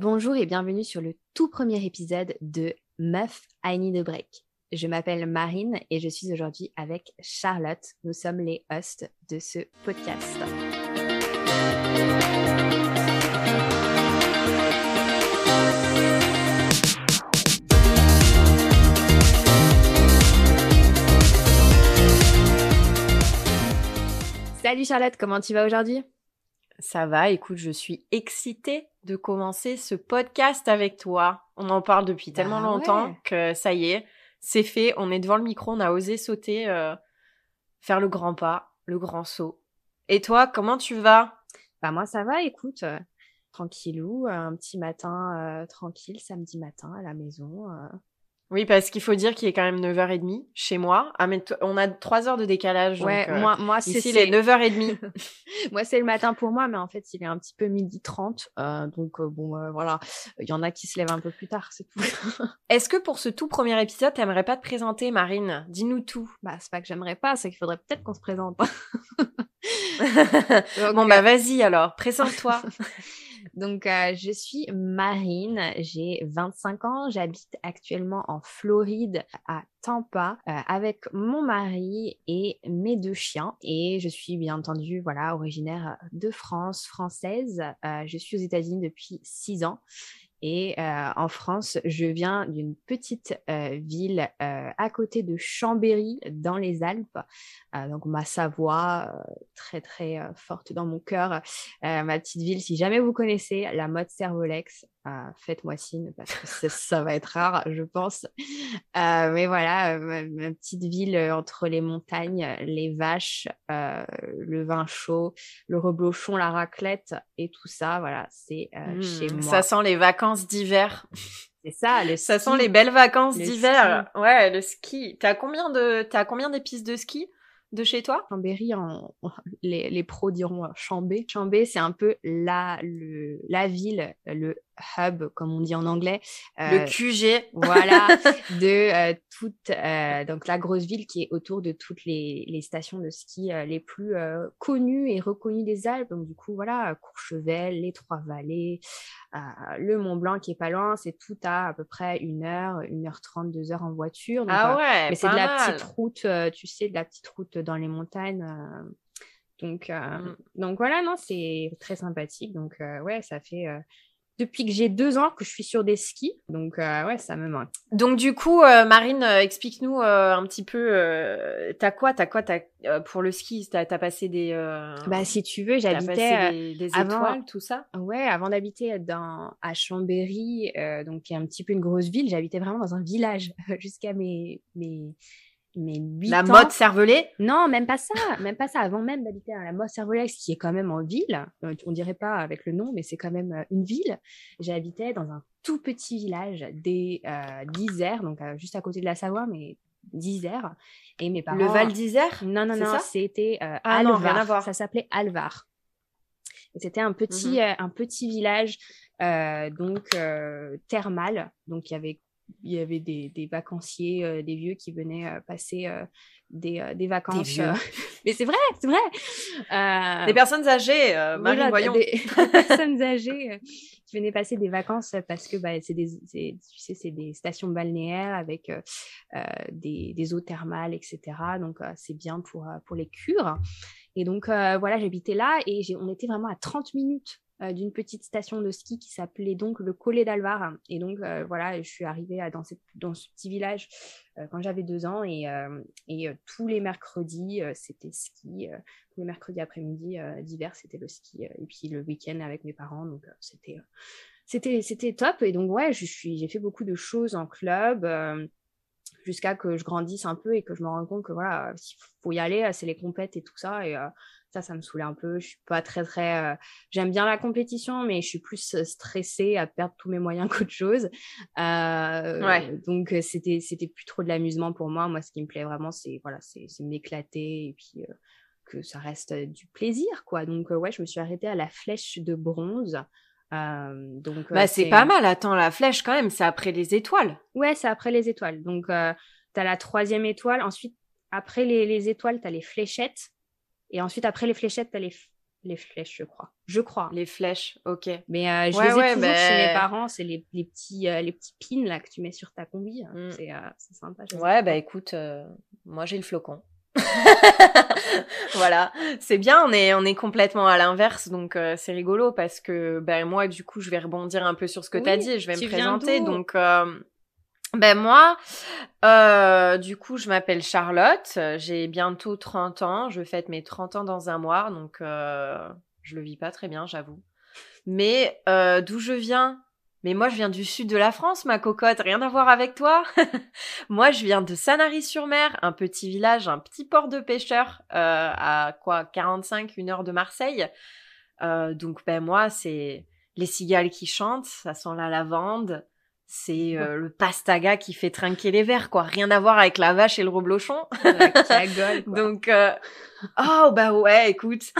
Bonjour et bienvenue sur le tout premier épisode de Meuf I Need a Break. Je m'appelle Marine et je suis aujourd'hui avec Charlotte. Nous sommes les hosts de ce podcast. Salut Charlotte, comment tu vas aujourd'hui? Ça va, écoute, je suis excitée de commencer ce podcast avec toi. On en parle depuis tellement Bah longtemps ouais. que ça y est, c'est fait. On est devant le micro, on a osé sauter, euh, faire le grand pas, le grand saut. Et toi, comment tu vas? Bah moi ça va, écoute, euh, tranquillou, euh, un petit matin euh, tranquille, samedi matin à la maison. Euh. Oui, parce qu'il faut dire qu'il est quand même 9h30 chez moi. Ah, mais on a 3 heures de décalage. Ouais, donc, euh, moi, moi c'est Ici, il est 9h30. moi c'est le matin pour moi, mais en fait il est un petit peu midi 30, euh, donc euh, bon euh, voilà, il y en a qui se lèvent un peu plus tard, c'est tout. Est-ce que pour ce tout premier épisode, t'aimerais pas te présenter, Marine? Dis-nous tout. bah c'est pas que j'aimerais pas, c'est qu'il faudrait peut-être qu'on se présente. Donc, bon, euh, bah vas-y alors, présente-toi. Donc, euh, je suis Marine, j'ai 25 ans, j'habite actuellement en Floride, à Tampa, euh, avec mon mari et mes deux chiens. Et je suis bien entendu, voilà, originaire de France, française. Euh, je suis aux États-Unis depuis 6 ans. Et euh, en France, je viens d'une petite euh, ville euh, à côté de Chambéry, dans les Alpes. Euh, donc ma Savoie, euh, très très euh, forte dans mon cœur. Ma petite ville, si jamais vous connaissez la mode Servolex, euh, faites-moi signe parce que ça- ça va être rare, je pense. Euh, mais voilà, euh, ma, ma petite ville euh, entre les montagnes, les vaches, euh, le vin chaud, le reblochon, la raclette et tout ça, voilà, c'est chez moi. Ça sent les vacances d'hiver. C'est ça, le Ça sent les belles vacances d'hiver. Ouais, le ski. T'as combien de t'as combien des pistes de ski de chez toi? Chambéry, en, en- les, les pros diront Chambé. Chambé, c'est un peu la, le, la ville, le hub, comme on dit en anglais. Le Euh, QG. voilà, de euh, toute euh, donc la grosse ville qui est autour de toutes les, les stations de ski les plus connues et reconnues des Alpes. Donc du coup, voilà, Courchevel, les Trois-Vallées, le Mont Blanc qui est pas loin, c'est tout à à peu près une heure, une heure trente, deux heures en voiture. Donc, Ah ouais, mais c'est de la mal. petite route, tu sais, de la petite route dans les montagnes. donc, Mm. donc voilà, non, c'est très sympathique. Donc ouais, ça fait depuis que j'ai deux ans que je suis sur des skis. Donc euh, ouais, ça me manque. Donc du coup, euh, Marine, euh, explique-nous un petit peu. t'as quoi, t'as quoi, t'as pour le ski, t'as as passé des. Bah si tu veux, j'habitais. passé des, des avant- étoiles, tout ça? Ouais, avant d'habiter dans à Chambéry, donc qui est un petit peu une grosse ville, j'habitais vraiment dans un village jusqu'à mes mes huit La ans. mode cervelée? Non, même pas ça, même pas ça. Avant même d'habiter à la Motte Servolex, qui est quand même en ville, euh, on dirait pas avec le nom, mais c'est quand même euh, une ville. J'habitais dans un tout petit village des euh, d'Isère, donc euh, juste à côté de la Savoie, mais d'Isère. Et mes parents. Le Val d'Isère? Non, non, non, ça? c'était euh, Ah non, Alvar. rien à voir. Ça s'appelait Alvar. C'était un petit, Mhm. un petit village donc thermal. Donc il y avait, il y avait des, des vacanciers, euh, des vieux qui venaient euh, passer euh, des, des vacances. Mais c'est vrai, c'est vrai. Des personnes âgées, Marine, voilà, voyons. Des, personnes âgées qui venaient passer des vacances parce que bah, c'est des, tu sais, c'est des stations balnéaires avec des, des eaux thermales, etc. Donc c'est bien pour, pour les cures. Et donc voilà, j'habitais là et on était vraiment à 30 minutes d'une petite station de ski qui s'appelait donc le Collet d'Alvar. Et donc euh, voilà, je suis arrivée dans, cette, dans ce petit village euh, quand j'avais deux ans et, euh, et euh, tous les mercredis, euh, c'était ski. euh, tous les mercredis après-midi euh, d'hiver, c'était le ski. euh, et puis le week-end avec mes parents, donc euh, c'était euh, c'était top. Et donc ouais, je suis j'ai fait beaucoup de choses en club. euh, jusqu'à que je grandisse un peu et que je me rende compte que voilà, s'il faut y aller, euh, c'est les compètes et tout ça. Et euh, ça, ça me saoulait un peu. Je suis pas très, très. euh, J'aime bien la compétition, mais je suis plus euh, stressée à perdre tous mes moyens qu'autre chose. Euh, Ouais. Donc, euh, c'était, c'était plus trop de l'amusement pour moi. Moi, ce qui me plaît vraiment, c'est voilà, c'est, c'est m'éclater et puis euh, que ça reste euh, du plaisir, quoi. Donc, euh, ouais, je me suis arrêtée à la flèche de bronze. Euh, donc, euh, Bah c'est pas mal. Attends, la flèche quand même, c'est après les étoiles. Ouais, c'est après les étoiles. Donc, euh, tu as la troisième étoile. Ensuite, après les, les étoiles, tu as les fléchettes. Et ensuite, après les fléchettes, tu as les, f- les flèches, je crois. je crois. Les flèches, ok. Mais euh, je les ai toujours chez mes parents, c'est les, les, petits, les petits pins là que tu mets sur ta combi. Hein. Mm. C'est sympa. Ouais, bah écoute, moi j'ai le flocon. voilà, c'est bien, on est, on est complètement à l'inverse, donc euh, c'est rigolo parce que ben, moi, du coup, je vais rebondir un peu sur ce que tu as dit et je vais me présenter. Donc, euh, ben moi, euh, du coup, je m'appelle Charlotte, j'ai bientôt 30 ans, je fête mes 30 ans dans un mois, donc je le vis pas très bien, j'avoue. Mais d'où je viens, mais moi, je viens du sud de la France, ma cocotte, rien à voir avec toi. moi, je viens de Sanary-sur-Mer, un petit village, un petit port de pêcheurs, euh, à quoi 45, une heure de Marseille. Euh, donc, ben moi, c'est les cigales qui chantent, ça sent la lavande. C'est euh, le pastaga qui fait trinquer les verres, quoi. Rien à voir avec la vache et le reblochon. donc, oh bah ouais, écoute.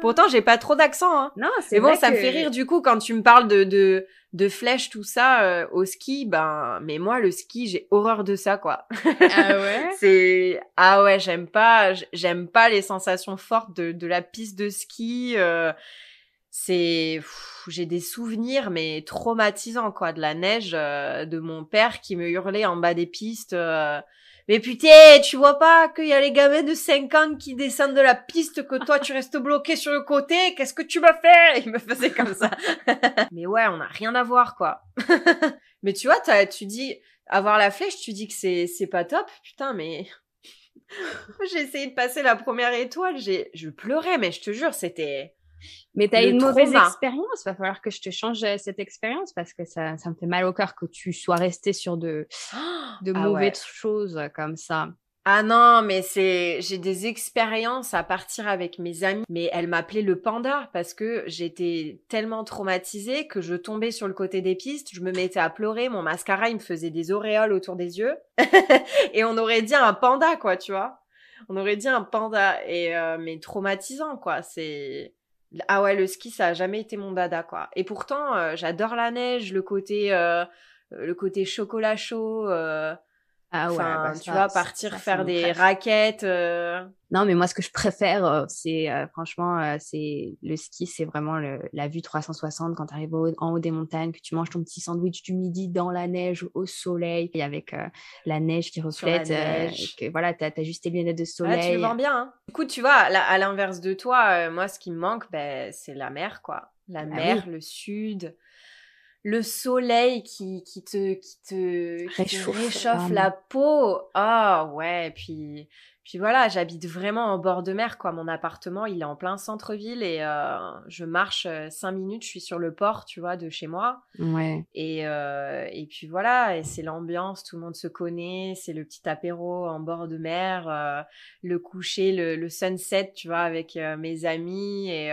Pourtant, j'ai pas trop d'accent. Hein. Non, c'est bon, ça me fait rire du coup quand tu me parles de de, de flèches, tout ça euh, au ski. Ben, mais moi, le ski, j'ai horreur de ça, quoi. Ah ouais? c'est ah ouais, j'aime pas, j'aime pas les sensations fortes de de la piste de ski. Euh, c'est j'ai des souvenirs mais traumatisants quoi de la neige euh, de mon père qui me hurlait en bas des pistes mais putain, tu vois pas qu'il y a les gamins de 5 ans qui descendent de la piste, que toi tu restes bloqué sur le côté, qu'est-ce que tu vas faire? Il me faisait comme ça. mais ouais, on n'a rien à voir, quoi. mais tu vois, tu dis, avoir la flèche, tu dis que c'est, c'est pas top. Putain, mais... j'ai essayé de passer la première étoile, j'ai, je pleurais, mais je te jure, c'était... Mais tu as une mauvaise expérience, va falloir que je te change euh, cette expérience parce que ça, ça me fait mal au cœur que tu sois resté sur de, de ah mauvaises choses comme ça. Ah non, mais c'est j'ai des expériences à partir avec mes amis, mais elle m'appelait le panda parce que j'étais tellement traumatisée que je tombais sur le côté des pistes, je me mettais à pleurer, mon mascara il me faisait des auréoles autour des yeux et on aurait dit un panda quoi, tu vois. On aurait dit un panda et euh, mais traumatisant quoi, c'est ah ouais, le ski, ça a jamais été mon dada, quoi. Et pourtant, euh, j'adore la neige, le côté, euh, le côté chocolat chaud. Euh, ah ouais, bah tu vois, partir faire des raquettes. Euh. Non, mais moi, ce que je préfère, euh, c'est euh, franchement, c'est le ski, c'est vraiment la vue 360 quand tu arrives en haut des montagnes, que tu manges ton petit sandwich du midi dans la neige, au soleil, et avec la neige qui reflète. que, voilà, tu as, juste tes lunettes de soleil. tu le vends bien. Hein. Du coup, tu vois, à l'inverse de toi, moi, ce qui me manque, ben, c'est la mer, quoi. La bah mer, le sud le soleil qui, qui te, qui te, réchauffe, la peau. Ah ouais, puis, puis voilà, j'habite vraiment en bord de mer, quoi. Mon appartement, il est en plein centre-ville et euh, je marche euh, cinq minutes, je suis sur le port, tu vois, de chez moi. Ouais. Et, euh, et puis voilà, et c'est l'ambiance, tout le monde se connaît, c'est le petit apéro en bord de mer, le coucher, le, sunset, tu vois, avec mes amis et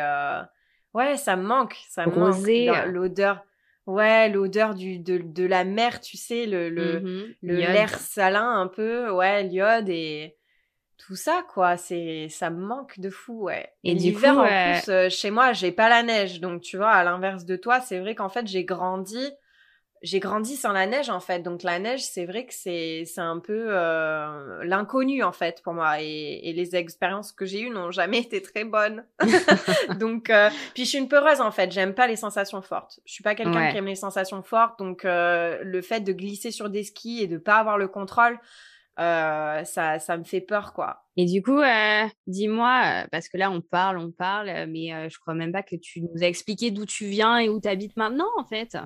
ouais, ça me manque, ça me manque l'odeur Ouais, l'odeur du de, de la mer, tu sais, le le mmh le l'air salin un peu, ouais, l'iode et tout ça quoi, c'est ça me manque de fou, ouais. Et, l'hiver en plus euh, chez moi, j'ai pas la neige, donc tu vois, à l'inverse de toi, c'est vrai qu'en fait, j'ai grandi j'ai grandi sans la neige en fait, donc la neige, c'est vrai que c'est c'est un peu euh, l'inconnu en fait pour moi et, et les expériences que j'ai eues n'ont jamais été très bonnes. donc euh, puis je suis une peureuse en fait, j'aime pas les sensations fortes. Je suis pas quelqu'un qui aime les sensations fortes, donc euh, le fait de glisser sur des skis et de pas avoir le contrôle, ça ça me fait peur quoi. Et du coup, dis-moi, parce que là on parle, on parle, mais je crois même pas que tu nous as expliqué d'où tu viens et où tu habites maintenant en fait.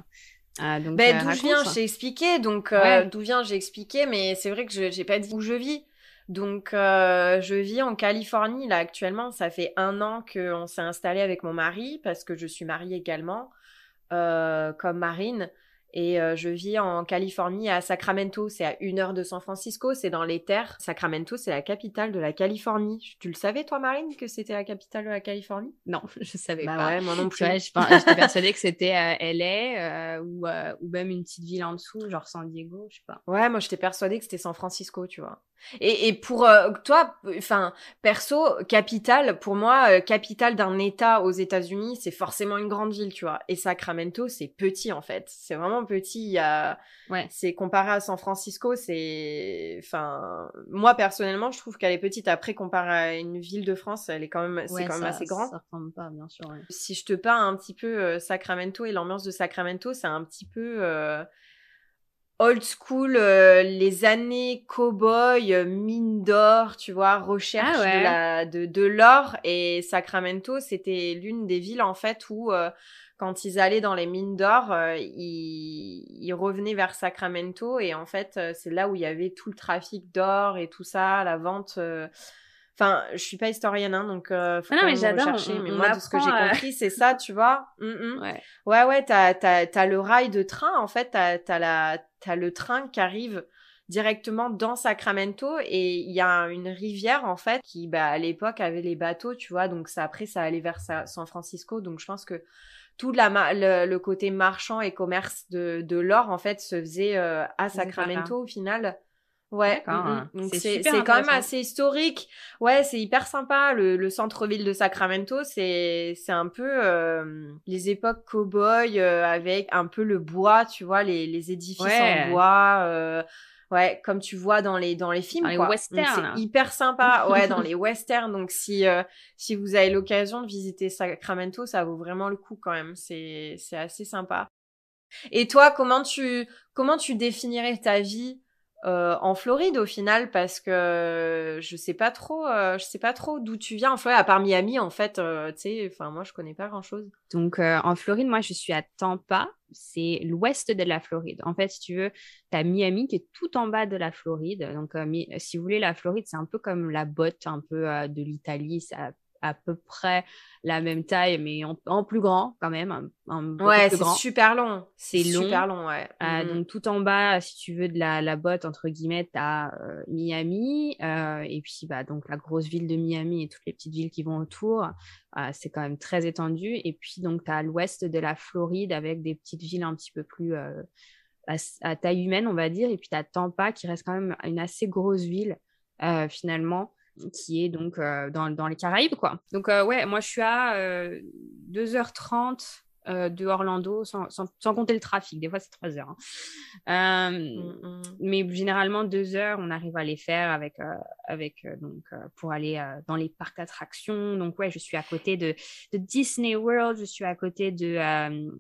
Ah, ben, euh, d'où je viens, j'ai expliqué. Donc, euh, d'où vient, j'ai expliqué, mais c'est vrai que je n'ai pas dit où je vis. Donc, euh, je vis en Californie, là, actuellement. Ça fait un an qu'on s'est installé avec mon mari, parce que je suis mariée également, comme Marine. Et euh, je vis en Californie à Sacramento, c'est à une heure de San Francisco, c'est dans les terres. Sacramento, c'est la capitale de la Californie. Tu le savais toi, Marine, que c'était la capitale de la Californie? Non, je savais bah pas. Ouais, moi non plus. je j'étais persuadée que c'était à LA euh, ou, euh, ou même une petite ville en dessous, genre San Diego, je sais pas. Ouais, moi j'étais persuadée que c'était San Francisco, tu vois. Et, et pour euh, toi, enfin, perso, capitale, pour moi, euh, capitale d'un État aux États-Unis, c'est forcément une grande ville, tu vois. Et Sacramento, c'est petit en fait. C'est vraiment vraiment petit. Il y a, Ouais. c'est comparé à San Francisco, c'est, enfin, moi personnellement, je trouve qu'elle est petite. Après, comparé à une ville de France, elle est quand même, c'est Ouais, quand même assez grand. Ça ressemble pas, bien sûr. ouais. Si je te parle un petit peu euh, Sacramento et l'ambiance de Sacramento, c'est un petit peu euh, old school, euh, les années cow-boy, euh, mine d'or, tu vois, recherche Ah ouais. de la de, de l'or. Et Sacramento, c'était l'une des villes en fait où euh, quand ils allaient dans les mines d'or, euh, ils, ils revenaient vers Sacramento et en fait euh, c'est là où il y avait tout le trafic d'or et tout ça, la vente. euh, Enfin, je suis pas historienne, hein, donc faut Ah non, mais j'adore, mais on moi, de ce que j'ai compris, c'est ça, tu vois. Mm, mm. Ouais. Ouais, ouais, t'as, t'as, t'as le rail de train, en fait, t'as, t'as, la, t'as le train qui arrive directement dans Sacramento et il y a une rivière, en fait, qui, bah, à l'époque, avait les bateaux, tu vois, donc ça, après, ça allait vers Sa- San Francisco, donc je pense que tout la le, le côté marchand et commerce de, de l'or, en fait, se faisait euh, à Sacramento, au final. Ouais, mm, mm. hein. C'est quand même assez historique. Ouais, c'est hyper sympa. Le, le centre-ville de Sacramento, c'est c'est un peu euh, les époques cow-boy euh, avec un peu le bois, tu vois, les, les édifices Ouais. en bois. euh, ouais, comme tu vois dans les dans les films, Dans les quoi. Donc, westerns, là. C'est hyper sympa. Ouais, dans les westerns. Donc si euh, si vous avez l'occasion de visiter Sacramento, ça vaut vraiment le coup quand même. C'est c'est assez sympa. Et toi, comment tu comment tu définirais ta vie euh, en Floride au final parce que je sais pas trop euh, je sais pas trop d'où tu viens en Floride à part Miami en fait euh, tu sais enfin moi je connais pas grand chose Donc, euh, en Floride, moi, je suis à Tampa. C'est l'ouest de la Floride. En fait, si tu veux, tu as Miami qui est tout en bas de la Floride. Donc, euh, si vous voulez, la Floride, c'est un peu comme la botte un peu euh, de l'Italie. Ça à peu près la même taille, mais en, en plus grand quand même. Beaucoup ouais c'est super long C'est long. super long ouais Euh, Mhm. donc tout en bas, si tu veux de la, la botte entre guillemets, t'as euh, Miami euh, et puis bah donc la grosse ville de Miami et toutes les petites villes qui vont autour, euh, c'est quand même très étendu. Et puis donc t'as l'ouest de la Floride avec des petites villes un petit peu plus à, à taille humaine, on va dire. Et puis t'as Tampa qui reste quand même une assez grosse ville finalement qui est donc euh, dans, les Caraïbes quoi. Donc euh, ouais, moi je suis à euh, 2h30 euh, de Orlando, sans, sans, sans compter le trafic. Des fois, c'est 3 heures. hein. Euh, Mhm. Mais généralement, deux heures, on arrive à les faire avec, euh, avec donc, pour aller dans les parcs d'attractions. Donc, ouais, je suis à côté de, de Disney World, je suis à côté de,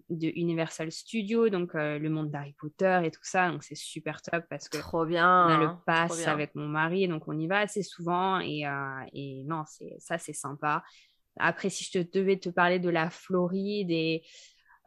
de Universal Studios, donc le monde d'Harry Potter et tout ça. Donc, c'est super top parce que trop on bien a le pass avec mon mari, donc on y va assez souvent. Et, et non, c'est, ça, c'est sympa. Après, si je te devais te parler de la Floride et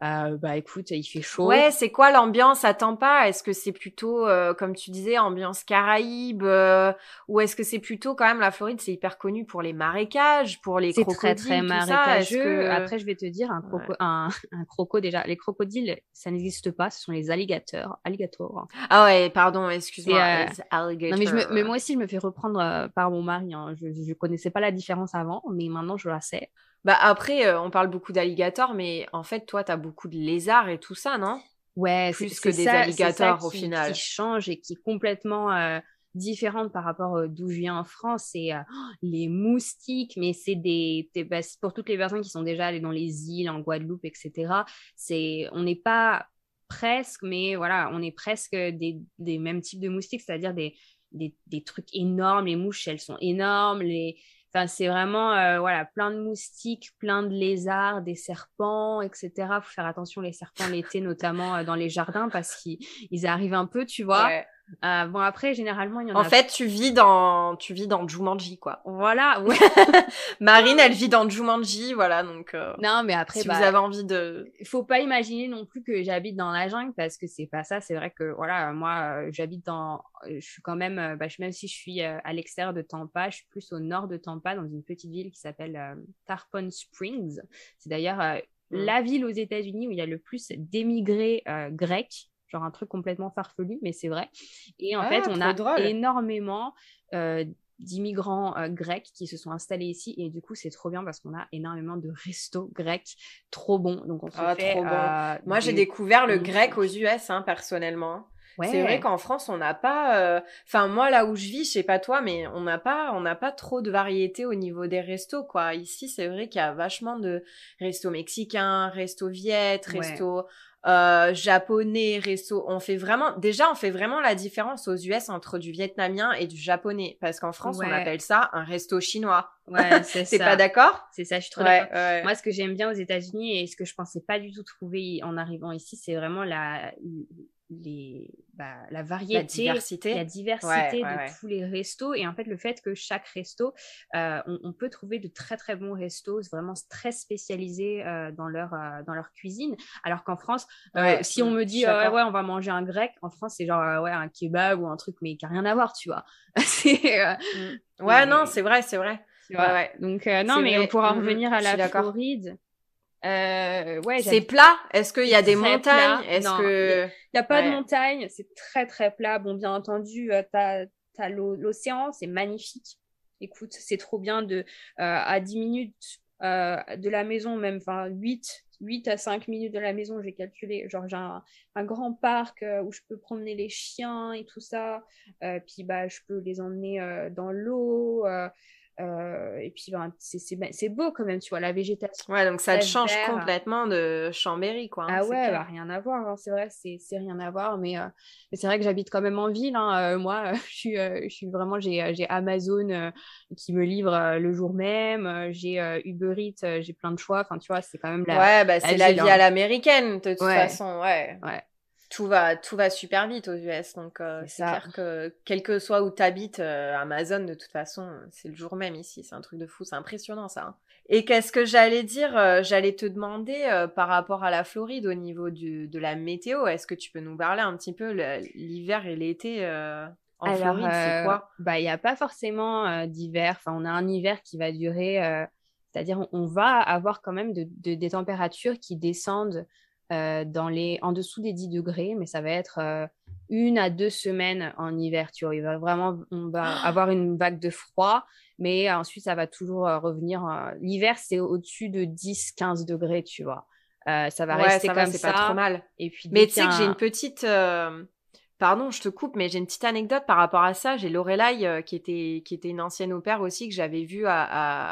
euh, bah écoute, il fait chaud. Ouais, c'est quoi l'ambiance à Tampa? Est-ce que c'est plutôt, euh, comme tu disais, ambiance Caraïbe euh, Ou est-ce que c'est plutôt quand même la Floride, c'est hyper connu pour les marécages, pour les c'est crocodiles, très très Est-ce marécageux. que- Après, je vais te dire un croco, un, un croco déjà. Les crocodiles, ça n'existe pas. Ce sont les alligators. Alligators. Ah ouais, pardon, excuse-moi. C'est, euh. Non mais, je me- mais moi aussi, je me fais reprendre euh, par mon mari. hein. Je ne connaissais pas la différence avant, mais maintenant je la sais. Bah après, euh, on parle beaucoup d'alligators, mais en fait, toi, t'as beaucoup de lézards et tout ça, non? Ouais, Plus c'est- que c'est des ça- alligators, ça au qui- final. Qui change et qui est complètement euh, différente par rapport euh, d'où je viens en France. C'est euh, les moustiques, mais c'est des, des- bah, pour toutes les personnes qui sont déjà allées dans les îles, en Guadeloupe, etc. C'est, on n'est pas presque, mais voilà, on est presque des, des mêmes types de moustiques, c'est-à-dire des, des, des trucs énormes. Les mouches, elles sont énormes. Les, C'est vraiment euh, voilà, plein de moustiques, plein de lézards, des serpents, etc. Faut faire attention les serpents l'été, notamment euh, dans les jardins, parce qu'ils ils arrivent un peu, tu vois. Euh, bon, après, généralement, il y en, En a. fait, tu vis dans, tu vis dans Jumanji, quoi. voilà, ouais. Marine, elle vit dans Jumanji, voilà, donc euh, non, mais après, si bah, vous avez envie de... il faut pas imaginer non plus que j'habite dans la jungle parce que c'est pas ça. C'est vrai que voilà, moi, euh, j'habite dans, je suis quand même, bah, même si je suis à l'extérieur de Tampa, je suis plus au nord de Tampa, dans une petite ville qui s'appelle euh, Tarpon Springs. C'est d'ailleurs euh, Mm. la ville aux États-Unis où il y a le plus d'émigrés euh, grecs. Genre un truc complètement farfelu, mais c'est vrai. Et en Ah, fait, on a drôle. énormément euh, d'immigrants euh, grecs qui se sont installés ici. Et du coup, c'est trop bien parce qu'on a énormément de restos grecs trop bons. Donc, on se Ah, fait. trop bon. euh, Moi, j'ai découvert le grec aux US, hein, personnellement. Ouais. C'est vrai qu'en France, on n'a pas. euh, Enfin, moi, là où je vis, je sais pas toi, mais on n'a pas, on n'a pas trop de variété au niveau des restos, quoi. Ici, c'est vrai qu'il y a vachement de restos mexicains, restos viettes, Ouais. Euh, japonais, resto. On fait vraiment, déjà, on fait vraiment la différence aux US entre du vietnamien et du japonais. Parce qu'en France, on appelle ça un resto chinois. Ouais, c'est ça. pas d'accord? C'est ça, je suis trop d'accord. Moi, ce que j'aime bien aux États-Unis et ce que je pensais pas du tout trouver en arrivant ici, c'est vraiment la, les, bah, la variété, la diversité, la diversité de tous les restos. Et en fait, le fait que chaque resto, euh, on, peut trouver de très très bons restos, vraiment très spécialisés euh, dans, leur, euh, dans leur cuisine. Alors qu'en France, si on me dit ouais, on va manger un grec, en France, c'est genre ouais, un kebab ou un truc, mais qui n'a rien à voir, tu vois. Mm. ouais, non, c'est vrai, c'est vrai. Donc, non, mais on pourra mm, mm, revenir à la Floride. Euh, ouais, c'est plat? Est-ce qu'il y a des montagnes? Est-ce que il y, a pas de montagnes C'est très très plat. Bon, bien entendu, euh, t'as as, l'océan, c'est magnifique. Écoute, c'est trop bien de euh, à 10 minutes euh, de la maison, même enfin 8 8 à 5 minutes de la maison, j'ai calculé. Genre, j'ai un, un, grand parc où je peux promener les chiens et tout ça. puis, bah, je peux les emmener dans l'eau. Euh, et puis, ben, c'est beau quand même, tu vois, la végétation. Ouais, donc ça te change complètement de Chambéry, quoi. Hein, ah ouais, bah, rien à voir, hein, c'est vrai, c'est rien à voir, mais, euh, mais c'est vrai que j'habite quand même en ville. Hein, euh, moi, je suis, je suis vraiment, j'ai Amazon qui me livre le jour même, j'ai Uber Eats, j'ai plein de choix, enfin, tu vois, c'est quand même la. Ouais, bah, c'est la, vie à l'américaine, de toute façon, ouais. Ouais tout va tout va super vite aux US donc euh, c'est clair que quel que soit où tu habites euh, Amazon de toute façon c'est le jour même ici c'est un truc de fou c'est impressionnant ça hein. et qu'est-ce que j'allais dire euh, j'allais te demander par rapport à la Floride au niveau du, de la météo est-ce que tu peux nous parler un petit peu l'hiver et l'été en Floride c'est quoi? bah il y a pas forcément d'hiver enfin on a un hiver qui va durer c'est-à-dire on, va avoir quand même de, des températures qui descendent euh, dans les, en dessous des 10 degrés, mais ça va être euh, une à deux semaines en hiver. Tu vois, il va vraiment, on va avoir une vague de froid, mais ensuite ça va toujours euh, revenir. L'hiver, c'est au-dessus de 10-15 degrés, tu vois. ça va rester comme ça. Pas trop mal. Et puis, mais tu sais que j'ai une petite. Pardon, je te coupe, mais j'ai une petite anecdote par rapport à ça. J'ai Lorelai, qui, était, qui était une ancienne au pair aussi, que j'avais vue à,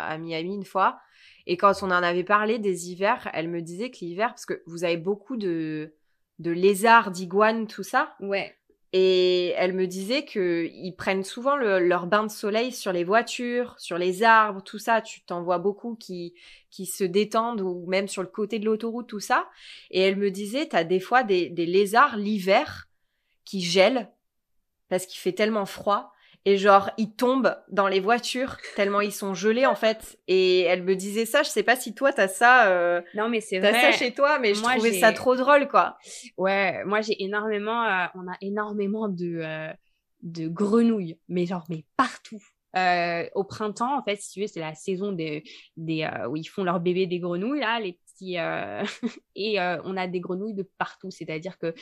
à, Miami une fois. Et quand on en avait parlé des hivers, elle me disait que l'hiver, parce que vous avez beaucoup de, de lézards, d'iguanes, tout ça. Ouais. Et elle me disait qu'ils prennent souvent leur bain de soleil sur les voitures, sur les arbres, tout ça. Tu t'en vois beaucoup qui, qui se détendent ou même sur le côté de l'autoroute, tout ça. Et elle me disait, t'as des fois des, des lézards l'hiver qui gèlent parce qu'il fait tellement froid et genre ils tombent dans les voitures tellement ils sont gelés en fait. Et elle me disait ça je sais pas si toi t'as ça euh, non mais c'est vrai ça chez toi mais je trouvais ça trop drôle quoi. Ouais moi j'ai énormément euh, on a énormément de euh, de grenouilles mais genre mais partout. Euh, au printemps, en fait, si tu veux, c'est la saison des, des euh, où ils font leur bébé des grenouilles, là, les Euh, et on a des grenouilles de partout, c'est-à-dire que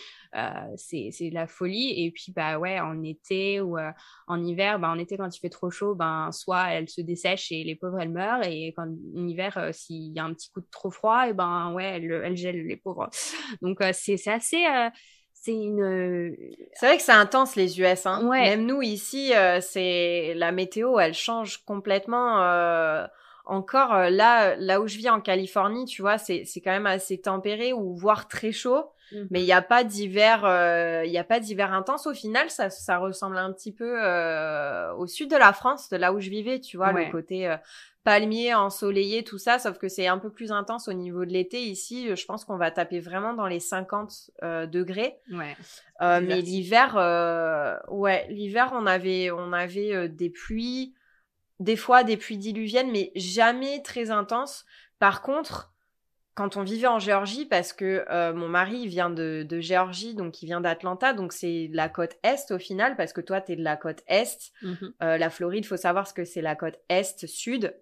c'est la folie. Et puis, bah ouais, en été ou en hiver, bah, en été, quand il fait trop chaud, ben, soit elles se dessèchent et les pauvres, elles meurent. Et quand, en hiver, s'il y a un petit coup de trop froid, et ben ouais, elles, elles gèlent, les pauvres. Donc, c'est assez c'est une. Euh, c'est vrai que c'est intense les US. Hein. Même nous ici, euh, c'est la météo, elle change complètement. Euh, encore là, là où je vis en Californie, tu vois, c'est c'est quand même assez tempéré ou voire très chaud. Mmh. Mais il n'y a pas d'hiver, il y a pas d'hiver intense. Au final, ça, ça ressemble un petit peu au sud de la France, de là où je vivais, tu vois, le côté palmier, ensoleillé, tout ça, sauf que c'est un peu plus intense au niveau de l'été. Ici, je pense qu'on va taper vraiment dans les 50 euh, degrés. Ouais. Euh, mais l'hiver, euh, ouais, l'hiver, on avait, on avait des pluies, des fois des pluies diluviennes, mais jamais très intenses. Par contre, quand on vivait en Géorgie, parce que mon mari vient de, Géorgie, donc il vient d'Atlanta, donc c'est la côte est au final, parce que toi, tu es de la côte est. Mhm. la Floride, faut savoir ce que c'est la côte est-sud.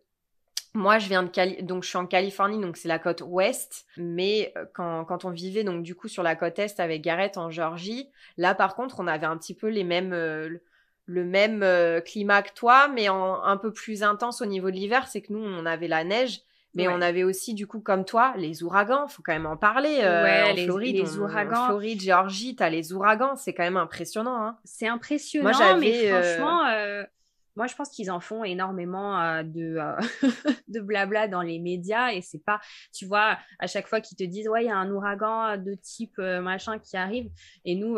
Moi, je viens de Cali donc je suis en Californie, donc c'est la côte ouest. Mais euh, quand, quand, on vivait donc du coup sur la côte est avec Garrett en Géorgie, là par contre, on avait un petit peu les mêmes, euh, le même euh, climat que toi, mais en, un peu plus intense au niveau de l'hiver. C'est que nous, on avait la neige. Mais on avait aussi, du coup, comme toi, les ouragans. Faut quand même en parler. ouais, en les, Floride, les ouragans. En Floride, Géorgie, t'as les ouragans. C'est quand même impressionnant. Hein. C'est impressionnant, Moi, mais franchement, moi, je pense qu'ils en font énormément de, de blabla dans les médias et c'est pas, tu vois, à chaque fois qu'ils te disent, ouais, il y a un ouragan de type machin qui arrive et nous,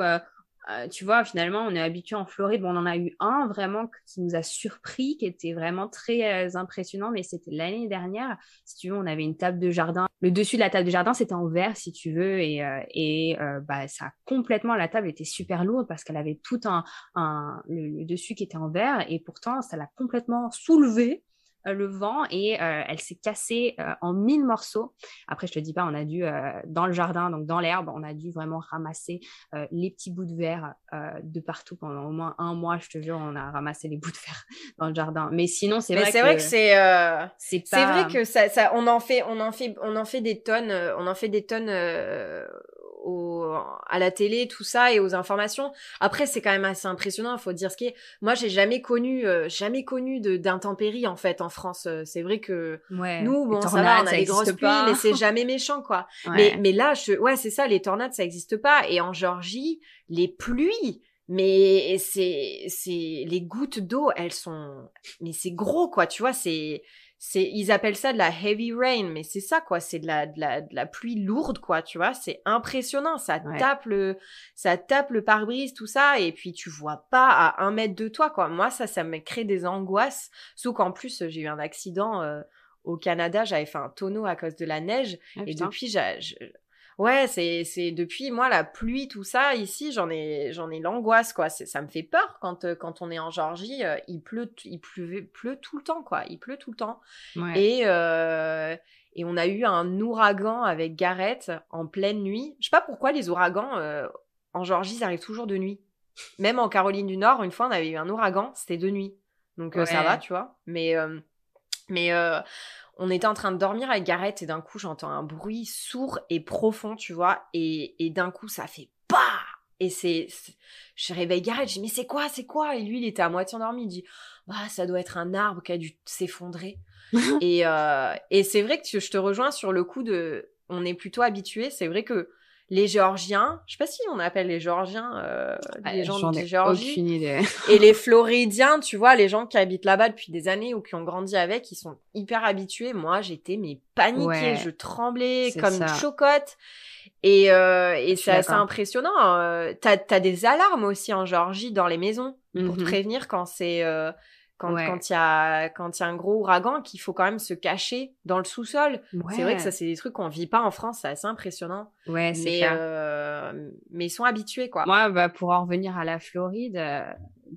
euh, tu vois, finalement, on est habitué en Floride. On en a eu un vraiment qui nous a surpris, qui était vraiment très euh, impressionnant, mais c'était l'année dernière. Si tu veux, on avait une table de jardin. Le dessus de la table de jardin, c'était en verre, si tu veux, et, euh, et bah, ça a complètement, la table était super lourde parce qu'elle avait tout un, un le, dessus qui était en verre, et pourtant, ça l'a complètement soulevé le vent et euh, elle s'est cassée euh, en mille morceaux. Après, je te dis pas, on a dû, dans le jardin, donc dans l'herbe, on a dû vraiment ramasser les petits bouts de verre de partout pendant au moins un mois, je te jure, on a ramassé les bouts de verre dans le jardin. Mais sinon, c'est vrai, que c'est c'est vrai que ça, ça, on en fait on en fait on en fait des tonnes on en fait des tonnes à la télé, tout ça, et aux informations. Après, c'est quand même assez impressionnant, il faut dire ce qui est. Moi, j'ai jamais connu, euh, jamais connu d'intempéries, en fait, en France. Euh, c'est vrai que nous, bon, ça va, on a des grosses pluies, mais c'est jamais méchant, quoi. Mais, mais là, je, ouais, c'est ça, les tornades, ça existe pas. Et en Georgie, les pluies, mais c'est, c'est, les gouttes d'eau, elles sont, mais c'est gros, quoi, tu vois, c'est, c'est ils appellent ça de la heavy rain mais c'est ça quoi. C'est de la, de la de la pluie lourde quoi tu vois. C'est impressionnant. Ça tape le ça tape le pare-brise tout ça et puis tu vois pas à un mètre de toi quoi. Moi ça ça me crée des angoisses. Sauf qu'en plus j'ai eu un accident euh, au Canada. J'avais fait un tonneau à cause de la neige. Ah, et depuis j'ai ouais, c'est c'est depuis moi la pluie tout ça ici, j'en ai j'en ai l'angoisse quoi, ça me fait peur quand euh, quand on est en Georgie, euh, il pleut il pleut, pleut tout le temps quoi, il pleut tout le temps. Et euh, et on a eu un ouragan avec Gareth en pleine nuit. Je sais pas pourquoi les ouragans en Georgie, ça arrive toujours de nuit. Même en Caroline du Nord, une fois, on avait eu un ouragan, c'était de nuit. Donc ça va, tu vois. Mais mais on était en train de dormir avec Gareth et d'un coup j'entends un bruit sourd et profond, tu vois, et, d'un coup ça fait bah! Et c'est, je réveille Gareth, je dis mais c'est quoi, c'est quoi? Et lui il était à moitié endormi, il dit bah ça doit être un arbre qui a dû s'effondrer. et euh, et c'est vrai que je te rejoins sur le coup de, on est plutôt habitué, c'est vrai que les Géorgiens, je sais pas si on appelle les Géorgiens euh, ah, les gens de Géorgie, et les Floridiens, tu vois, les gens qui habitent là-bas depuis des années ou qui ont grandi avec, ils sont hyper habitués. Moi, j'étais mais paniquée, je tremblais comme une chocotte. Et, euh, et c'est assez impressionnant. Euh, t'as as des alarmes aussi en Géorgie dans les maisons pour te mhm. prévenir quand c'est euh, quand quand il y a quand il y a un gros ouragan qu'il faut quand même se cacher dans le sous-sol. C'est vrai que ça c'est des trucs qu'on vit pas en France, c'est assez impressionnant. Ouais, mais euh, mais ils sont habitués quoi. Moi bah, pour en revenir à la Floride, euh,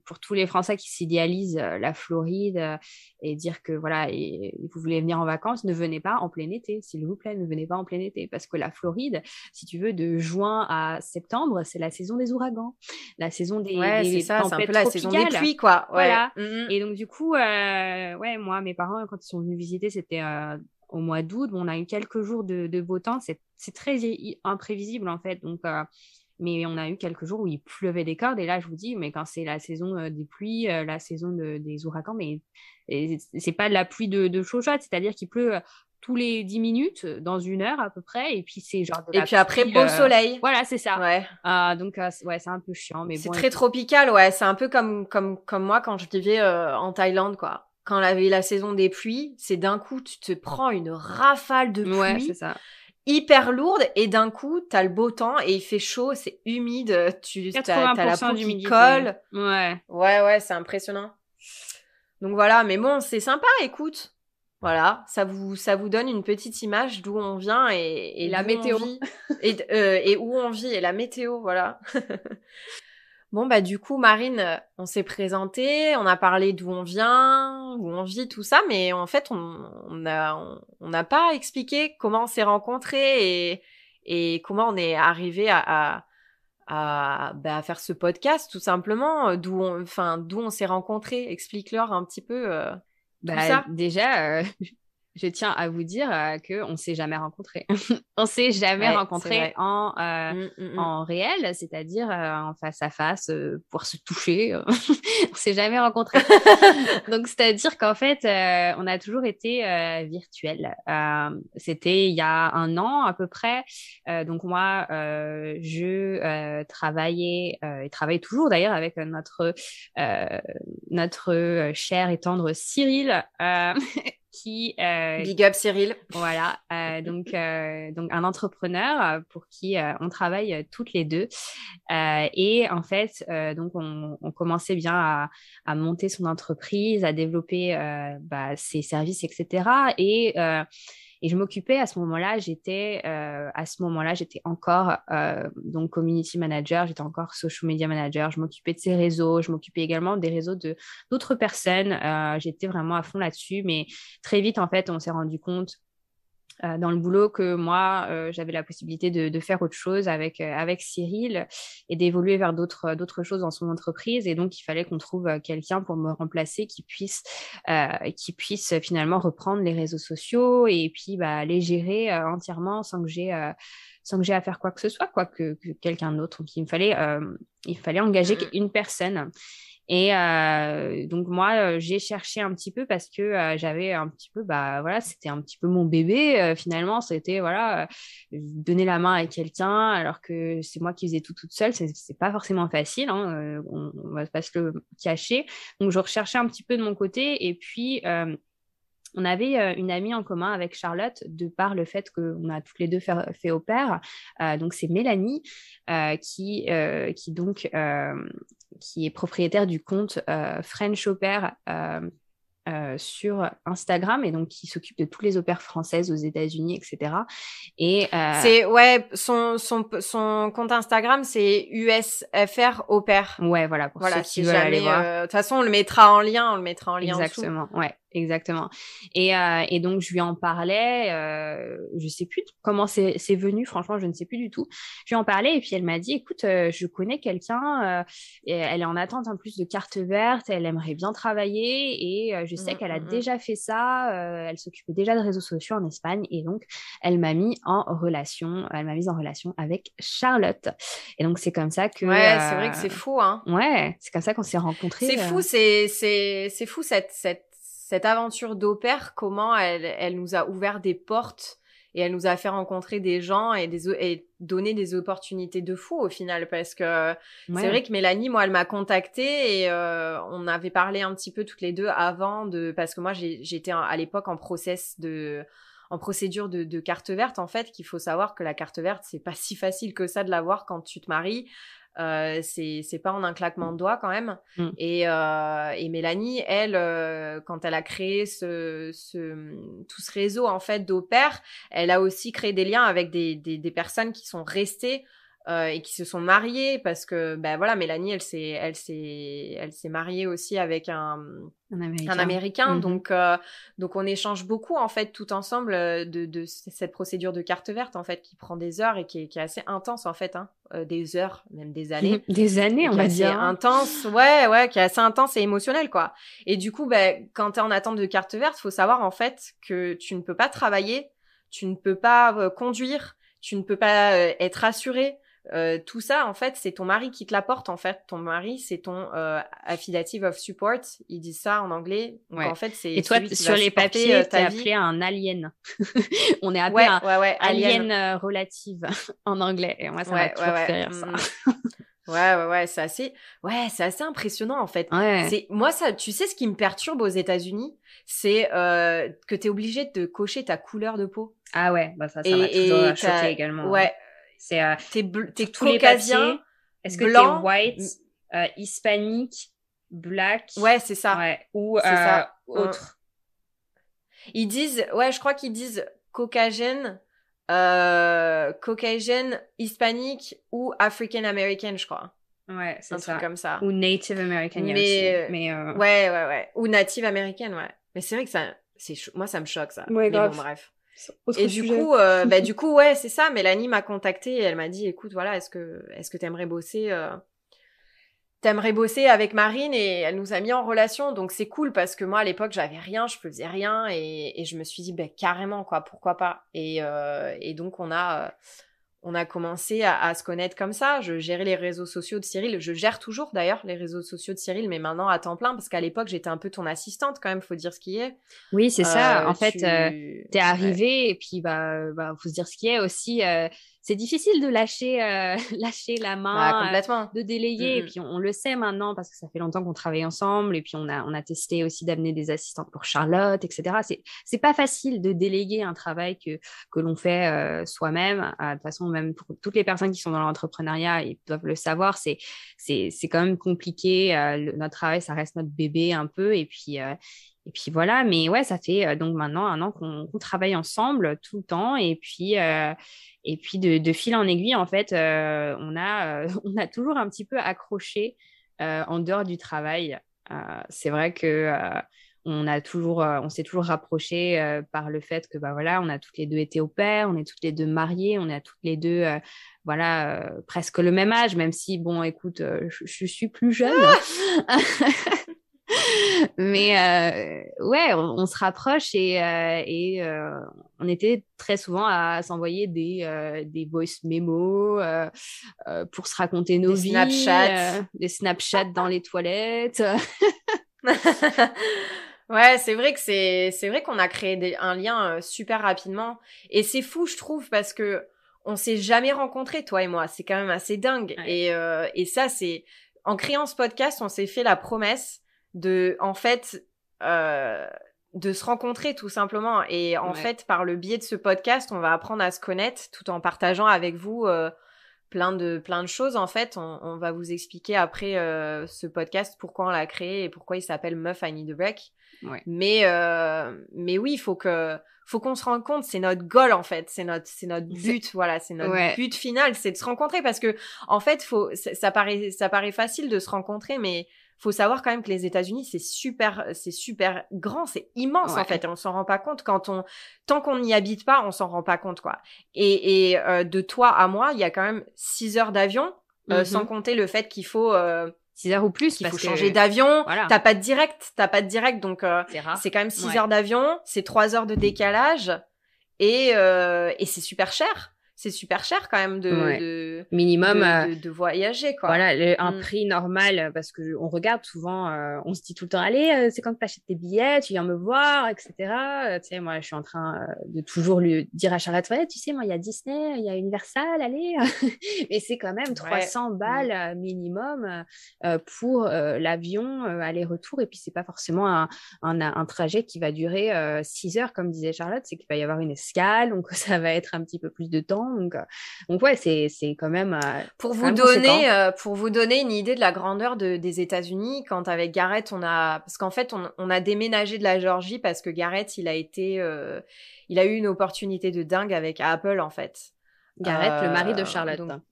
pour tous les Français qui s'idéalisent euh, la Floride euh, et dire que voilà, et, vous voulez venir en vacances, ne venez pas en plein été, s'il vous plaît, ne venez pas en plein été, parce que la Floride, si tu veux, de juin à septembre, c'est la saison des ouragans, la saison des, ouais, des ça, tempêtes un peu la saison des pluies, quoi. Voilà. Mm, mm. Et donc du coup, euh, ouais, moi, mes parents, quand ils sont venus visiter, c'était au mois d'août. on a eu quelques jours de, de beau temps. C'est très imprévisible en fait. Donc, mais on a eu quelques jours où il pleuvait des cordes. Et là, je vous dis, mais quand c'est la saison euh, des pluies, euh, la saison des ouragans, mais c'est pas de la pluie de, de c'est-à-dire qu'il pleut euh, tous les 10 minutes, dans une heure à peu près, et puis c'est genre Et puis après, beau soleil. Voilà, c'est ça. Ouais. donc, ouais, c'est un peu chiant, mais C'est très tropical, ouais. C'est un peu comme, comme, comme moi quand je vivais en Thaïlande, quoi. Quand avait la saison des pluies, c'est d'un coup, tu te prends une rafale de pluie. Ouais, c'est ça hyper lourde et d'un coup t'as le beau temps et il fait chaud c'est humide tu as, la peau qui colle. Ouais. Ouais ouais c'est impressionnant. Donc voilà mais bon c'est sympa écoute. Voilà ça vous ça vous donne une petite image d'où on vient et, et la météo. et, euh, et où on vit et la météo voilà Bon, bah, du coup, Marine, euh, on s'est présenté, on a parlé d'où on vient, où on vit, tout ça, mais en fait, on n'a on, on pas expliqué comment on s'est rencontrés et, et comment on est arrivé à, à, à, bah, à, faire ce podcast, tout simplement, euh, d'où on, enfin, d'où on s'est rencontrés. Explique-leur un petit peu euh, bah, ça. Déjà, je tiens à vous dire qu'on que on s'est jamais rencontrés. on s'est jamais rencontrés en mmh, mmh, mmh. en réel, c'est-à-dire en face à face pour se toucher. on s'est jamais rencontrés. Donc c'est-à-dire qu'en fait, on a toujours été virtuels. C'était il y a un an à peu près. donc moi, je travaillais et travaille toujours d'ailleurs avec notre notre cher et tendre Cyril qui euh, big up Cyril. voilà euh, donc euh, donc un entrepreneur pour qui on travaille toutes les deux. Et en fait donc on, on, commençait bien à, à, monter son entreprise à développer bah, ses services etc et et je m'occupais à ce moment-là, j'étais euh, à ce moment-là, j'étais encore euh, donc community manager, j'étais encore social media manager. Je m'occupais de ces réseaux, je m'occupais également des réseaux de d'autres personnes. Euh, j'étais vraiment à fond là-dessus, mais très vite en fait, on s'est rendu compte euh, dans le boulot que moi, euh, j'avais la possibilité de, de, faire autre chose avec, euh, avec Cyril et d'évoluer vers d'autres, d'autres choses dans son entreprise. Et donc, il fallait qu'on trouve quelqu'un pour me remplacer qui puisse, qui puisse finalement reprendre les réseaux sociaux et puis bah, les gérer entièrement sans que j'ai sans que j'ai à faire quoi que ce soit, quoi que, que quelqu'un d'autre. Donc, il me fallait, il fallait engager mmh. une personne. Et euh, donc moi, euh, j'ai cherché un petit peu parce que euh, j'avais un petit peu, bah voilà, c'était un petit peu mon bébé. finalement, c'était voilà, donner la main à quelqu'un alors que c'est moi qui faisais tout toute seule, c'est pas forcément facile. Hein, on, on, va pas se le cacher. Donc je recherchais un petit peu de mon côté et puis on avait euh, une amie en commun avec Charlotte, de par le fait qu'on a toutes les deux fait, fait au pair. Euh, donc, c'est Mélanie euh, qui, qui, donc, qui est propriétaire du compte French Au Pair euh, sur Instagram et donc qui s'occupe de toutes les opères françaises aux États-Unis, etc. Et euh... c'est ouais, son, son son compte Instagram c'est USFR opère. Ouais, voilà. Pour voilà, ceux qui si veulent aller voir. Euh, de toute façon, on le mettra en lien, on le mettra en lien. Exactement. Ouais, exactement. Et euh, et donc je lui en parlais. Euh, je sais plus comment c'est venu. Franchement, je ne sais plus du tout. Je lui en parlais et puis elle m'a dit, écoute, je connais quelqu'un. elle est en attente en plus de carte verte. Elle aimerait bien travailler et je sais mmh, qu'elle a mmh, mmh. déjà fait ça. Euh, elle s'occupait déjà de réseaux sociaux en Espagne et donc elle m'a mis en relation. Elle m'a mise en relation avec Charlotte. Et donc c'est comme ça que. Ouais, c'est vrai que c'est euh, fou, hein. Ouais, c'est comme ça qu'on s'est rencontrés. C'est fou, euh. c'est c'est c'est fou cette cette cette aventure d'opère. Comment elle elle nous a ouvert des portes et elle nous a fait rencontrer des gens et, des, et donner des opportunités de fou au final parce que c'est vrai que Mélanie moi elle m'a contactée et euh, on avait parlé un petit peu toutes les deux avant de parce que moi j'étais à l'époque en process de en procédure de, de carte verte en fait qu'il faut savoir que la carte verte c'est pas si facile que ça de l'avoir quand tu te maries euh, c'est c'est pas en un claquement de doigts quand même. Mm. Et, euh, et Mélanie, elle, euh, quand elle a créé ce, ce tout ce réseau en fait d'opères, elle a aussi créé des liens avec des, des, des personnes qui sont restées euh, et qui se sont mariées parce que ben voilà Mélanie elle s'est elle s'est elle s'est mariée aussi avec un un américain, un américain. Mm-hmm. donc euh, donc on échange beaucoup en fait tout ensemble euh, de, de cette procédure de carte verte en fait qui prend des heures et qui est, qui est assez intense en fait hein, des heures même des années. Des années on va dire intense. Ouais ouais qui est assez intense et émotionnel quoi. Et du coup ben quand t'es en attente de carte verte faut savoir en fait que tu ne peux pas travailler tu ne peux pas conduire tu ne peux pas être assuré euh, tout ça, en fait, c'est ton mari qui te l'apporte. En fait, ton mari, c'est ton euh, affiliative of support. Ils disent ça en anglais. Donc, en fait, c'est. Et toi, sur les papiers, euh, t'es appelé un alien. On est appelé un alien, relative en anglais. Et moi, ça m'a toujours fait rire ça. Mm. Ouais, ouais, ouais, c'est assez, ouais, c'est assez impressionnant en fait. C'est moi ça, tu sais ce qui me perturbe aux États-Unis, c'est euh, que t'es obligé de cocher ta couleur de peau. Ah ouais, bah ça, ça m'a toujours choqué également. Ouais, c'est euh, t'es t'es caucasien, Est-ce que t'es white, euh, hispanique, black? Ouais, c'est ça. Ouais. Ou euh, autre? Ils disent, ouais, je crois qu'ils disent caucasian, euh, caucasian, hispanique ou African American, je crois. Ouais, c'est ça. Un truc comme ça. Ou Native American. Mais, aussi. mais ouais, ouais, ouais. Ou Native American, ouais. Mais c'est vrai que ça, c'est, moi, ça me choque ça. Ouais, mais bon, bref et du coup, euh, bah, du coup, ouais, c'est ça. Mélanie m'a contacté et elle m'a dit, écoute, voilà, est-ce que, est-ce que t'aimerais bosser, euh, t'aimerais bosser avec Marine? Et elle nous a mis en relation. Donc c'est cool parce que moi à l'époque j'avais rien, je faisais rien et, et je me suis dit ben carrément quoi, pourquoi pas? Et, euh, et donc on a on a commencé à, à, se connaître comme ça. Je gérais les réseaux sociaux de Cyril. Je gère toujours d'ailleurs les réseaux sociaux de Cyril, mais maintenant à temps plein parce qu'à l'époque j'étais un peu ton assistante quand même. Faut dire ce qui est. Oui c'est ça. Euh, en fait tu... t'es arrivée et puis bah bah faut se dire ce qui est aussi c'est difficile de lâcher, euh, lâcher la main, bah, de délayer. Et puis on, le sait maintenant parce que ça fait longtemps qu'on travaille ensemble. Et puis on a, on a testé aussi d'amener des assistantes pour Charlotte, etc. C'est, pas facile de déléguer un travail que, que l'on fait euh, soi-même. Euh, de toute façon, même pour toutes les personnes qui sont dans l'entrepreneuriat, ils doivent le savoir. C'est quand même compliqué. notre travail, ça reste notre bébé un peu. Et puis, et puis voilà, mais ouais, ça fait donc maintenant un an qu'on, travaille ensemble tout le temps. Et puis, et puis de, fil en aiguille, en fait, euh, on, a, euh, on a toujours un petit peu accroché euh, en dehors du travail. c'est vrai que on a toujours, on s'est toujours rapproché par le fait que bah voilà, on a toutes les deux été au père, on est toutes les deux mariées, on a toutes les deux voilà presque le même âge, même si bon, écoute, je, je suis plus jeune. Mais euh, ouais, on, se rapproche et, euh, et euh, on était très souvent à s'envoyer des, des voice mémos pour se raconter nos des vies, Snapchats. des Snapchats dans les toilettes. ouais, c'est vrai que c'est c'est vrai qu'on a créé des, un lien super rapidement et c'est fou, je trouve, parce que on s'est jamais rencontrés, toi et moi. C'est quand même assez dingue. Et, et ça, c'est en créant ce podcast, on s'est fait la promesse de en fait euh, de se rencontrer tout simplement. Et en fait par le biais de ce podcast on va apprendre à se connaître tout en partageant avec vous euh, plein de plein de choses en fait. On, on va vous expliquer après euh, ce podcast pourquoi on l'a créé et pourquoi il s'appelle Meuf I Need a Break. Ouais. mais euh, mais oui il faut que faut qu'on se rende compte c'est notre goal en fait. C'est notre c'est notre but voilà. C'est notre ouais. but final c'est de se rencontrer. Parce que en fait faut ça paraît ça paraît facile de se rencontrer mais faut savoir quand même que les États-Unis c'est super c'est super grand, c'est immense Ouais. en fait et on s'en rend pas compte quand on tant qu'on n'y habite pas, on s'en rend pas compte quoi. Et, et euh, de toi à moi, il y a quand même 6 heures d'avion euh, Mhm. sans compter le fait qu'il faut euh, 6 heures ou plus qu'il faut que changer d'avion, voilà. t'as pas de direct, t'as pas de direct donc euh, c'est quand même 6 Ouais. heures d'avion, c'est 3 heures de décalage et euh, et c'est super cher. C'est super cher quand même de Ouais. de, Minimum de, euh, de- de voyager quoi. Voilà, le- un Mm. prix normal, parce que on regarde souvent, euh, on se dit tout le temps, allez, euh, c'est quand tu achètes tes billets, tu viens me voir, etc. Euh, tu sais, moi, je suis en train euh, de toujours lui dire à Charlotte, ouais, tu sais, moi, il y a Disney, il y a Universal, allez. Mais c'est quand même 300 balles euh, minimum euh, pour l'avion, aller-retour. Et puis, c'est pas forcément un, un, un trajet qui va durer 6 heures, comme disait Charlotte, c'est qu'il va y avoir une escale, donc ça va être un petit peu plus de temps. Donc, euh, donc ouais, c'est c'est quand même... euh, Pour vous donner, euh, pour vous donner une idée de la grandeur de, des États-Unis, quand avec Garrett, on a, parce qu'en fait, on, on a déménagé de la Géorgie parce que Garrett, il a été, euh, il a eu une opportunité de dingue avec Apple, en fait. Garrett, le mari de Charlotte. donc-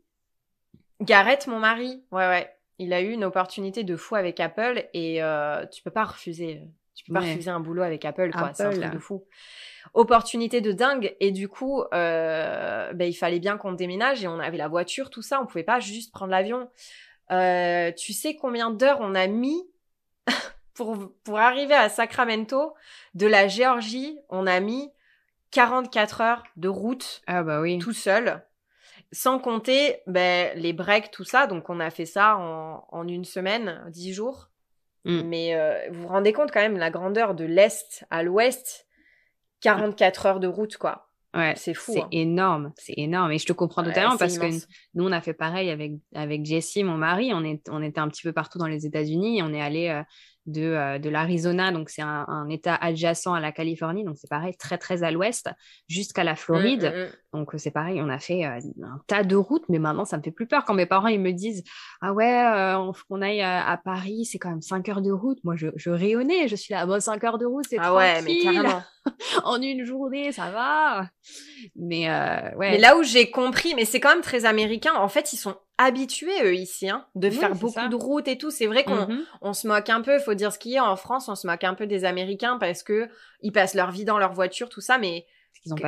Garrett, mon mari, ouais, ouais, il a eu une opportunité de fou avec Apple et euh, tu peux pas refuser, tu peux pas refuser un boulot avec Apple, quoi. C'est un truc de fou. Opportunité de dingue et du coup, euh, ben, il fallait bien qu'on déménage et on avait la voiture, tout ça, on pouvait pas juste prendre l'avion. Euh, tu sais combien d'heures on a mis pour, pour arriver à Sacramento? De la Géorgie On a mis 44 heures de route Ah bah oui. tout seul, sans compter ben, les breaks, tout ça. Donc on a fait ça en, en une semaine, dix jours. Mm. Mais euh, vous vous rendez compte quand même la grandeur de l'est à l'ouest, 44 heures de route quoi. Ouais, C'est fou, C'est hein. énorme, c'est énorme. Et je te comprends totalement parce immense. que nous, on a fait pareil avec, avec Jessie, mon mari. On, est, on était un petit peu partout dans les États-Unis. On est allé euh, de, euh, de l'Arizona, donc c'est un, un état adjacent à la Californie, donc c'est pareil, très très à l'ouest, jusqu'à la Floride. Mm, mm, mm. Donc c'est pareil, on a fait euh, un tas de routes, mais maintenant ça me fait plus peur quand mes parents ils me disent ah ouais, euh, on faut qu'on aille à, à Paris, c'est quand même 5 heures de route. Moi je, je rayonnais, je suis là, bon 5 heures de route, c'est Ah ouais, mais carrément. en une journée, ça va. Mais ouais. Mais là où j'ai compris, mais c'est quand même très américain, en fait, ils sont habitués, eux, ici, hein, de Oui, faire beaucoup ça. de routes et tout. C'est vrai qu'on Mhm. on se moque un peu, faut dire ce qu'il y a. En France, on se moque un peu des Américains parce que ils passent leur vie dans leur voiture, tout ça, mais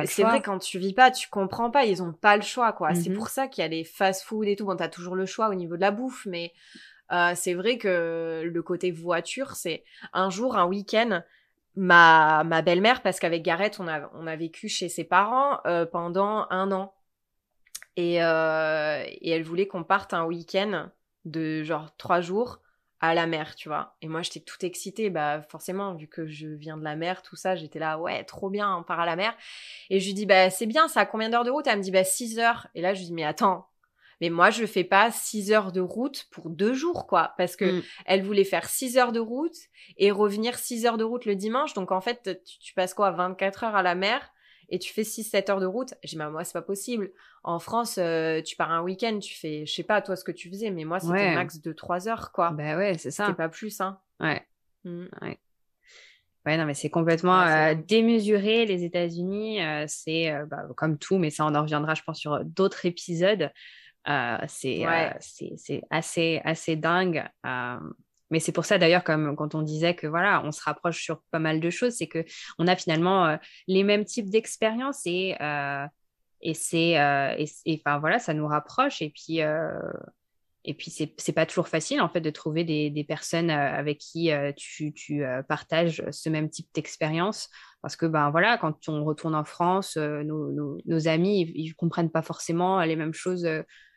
c'est vrai, quand tu vis pas, tu comprends pas, ils ont pas le choix, quoi. C'est Mhm. pour ça qu'il y a les fast-food et tout. Bon, t'as toujours le choix au niveau de la bouffe, mais c'est vrai que le côté voiture, c'est un jour, un week-end, ma, ma belle-mère, parce qu'avec Gareth, on a, on a vécu chez ses parents pendant un an. Et, et elle voulait qu'on parte un week-end de genre trois jours à la mer, tu vois. Et moi, j'étais toute excitée, bah forcément, vu que je viens de la mer, tout ça, j'étais là, ouais, trop bien, on part à la mer. Et je lui dis, bah c'est bien, ça a combien d'heures de route? Elle me dit, bah 6 heures. Et là, je lui dis, mais attends, mais moi, je fais pas 6 heures de route pour deux jours, quoi. Parce que mm. elle voulait faire 6 heures de route et revenir 6 heures de route le dimanche. Donc, en fait, tu, tu passes quoi? 24 heures à la mer et tu fais 6-7 heures de route? J'ai dit, bah, moi, c'est pas possible. En France, euh, tu pars un week-end, tu fais, je sais pas, toi, ce que tu faisais, mais moi, c'était max de 3 heures, quoi. Bah ouais, c'est ça. C'était pas plus, hein. Ouais. Mmh. Ouais. Ouais, non, mais c'est complètement euh, démesuré. Les États-Unis, euh, c'est bah, comme tout, mais ça, on en reviendra, je pense, sur d'autres épisodes. c'est c'est assez, assez dingue. Mais c'est pour ça d'ailleurs, comme quand on disait que voilà, on se rapproche sur pas mal de choses, c'est que on a finalement euh, les mêmes types d'expériences et euh, et c'est euh, et, enfin voilà, ça nous rapproche et puis et puis c'est c'est pas toujours facile en fait de trouver des, des personnes avec qui tu, tu partages ce même type d'expérience parce que ben voilà, quand on retourne en France, nos, nos, nos, amis ils, ils comprennent pas forcément les mêmes choses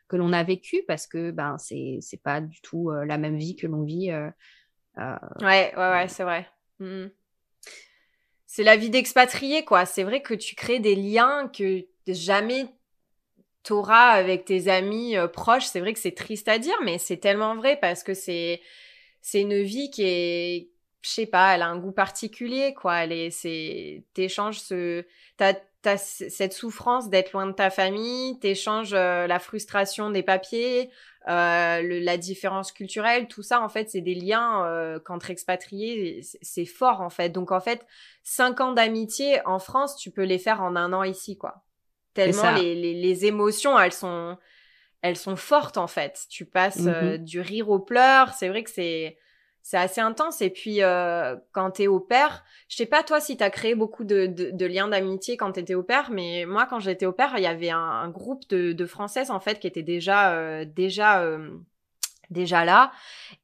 que l'on a vécu parce que ben c'est c'est pas du tout euh, la même vie que l'on vit. Euh, euh, ouais, ouais, ouais, c'est vrai. Mmh c'est la vie d'expatrié, quoi. C'est vrai que tu crées des liens que jamais t'auras avec tes amis proches. C'est vrai que c'est triste à dire, mais c'est tellement vrai parce que c'est c'est une vie qui est je sais pas, elle a un goût particulier, quoi. Elle est, c'est, t'échanges ce, t'as, t'as cette souffrance d'être loin de ta famille, t'échanges euh, la frustration des papiers, euh, le, la différence culturelle, tout ça, en fait, c'est des liens euh, qu'entre expatriés, c'est fort, en fait. Donc, en fait, cinq ans d'amitié en France, tu peux les faire en un an ici, quoi. Tellement les, les, les, émotions, elles sont, elles sont fortes, en fait. Tu passes mm-hmm. du rire aux pleurs. C'est vrai que c'est, c'est assez intense. Et puis, euh, quand t'es au père, je sais pas toi si t'as créé beaucoup de, de, liens d'amitié quand t'étais au père, mais moi, quand j'étais au père, il y avait un, groupe de, de, Françaises, en fait, qui était déjà, euh, déjà, euh, déjà là.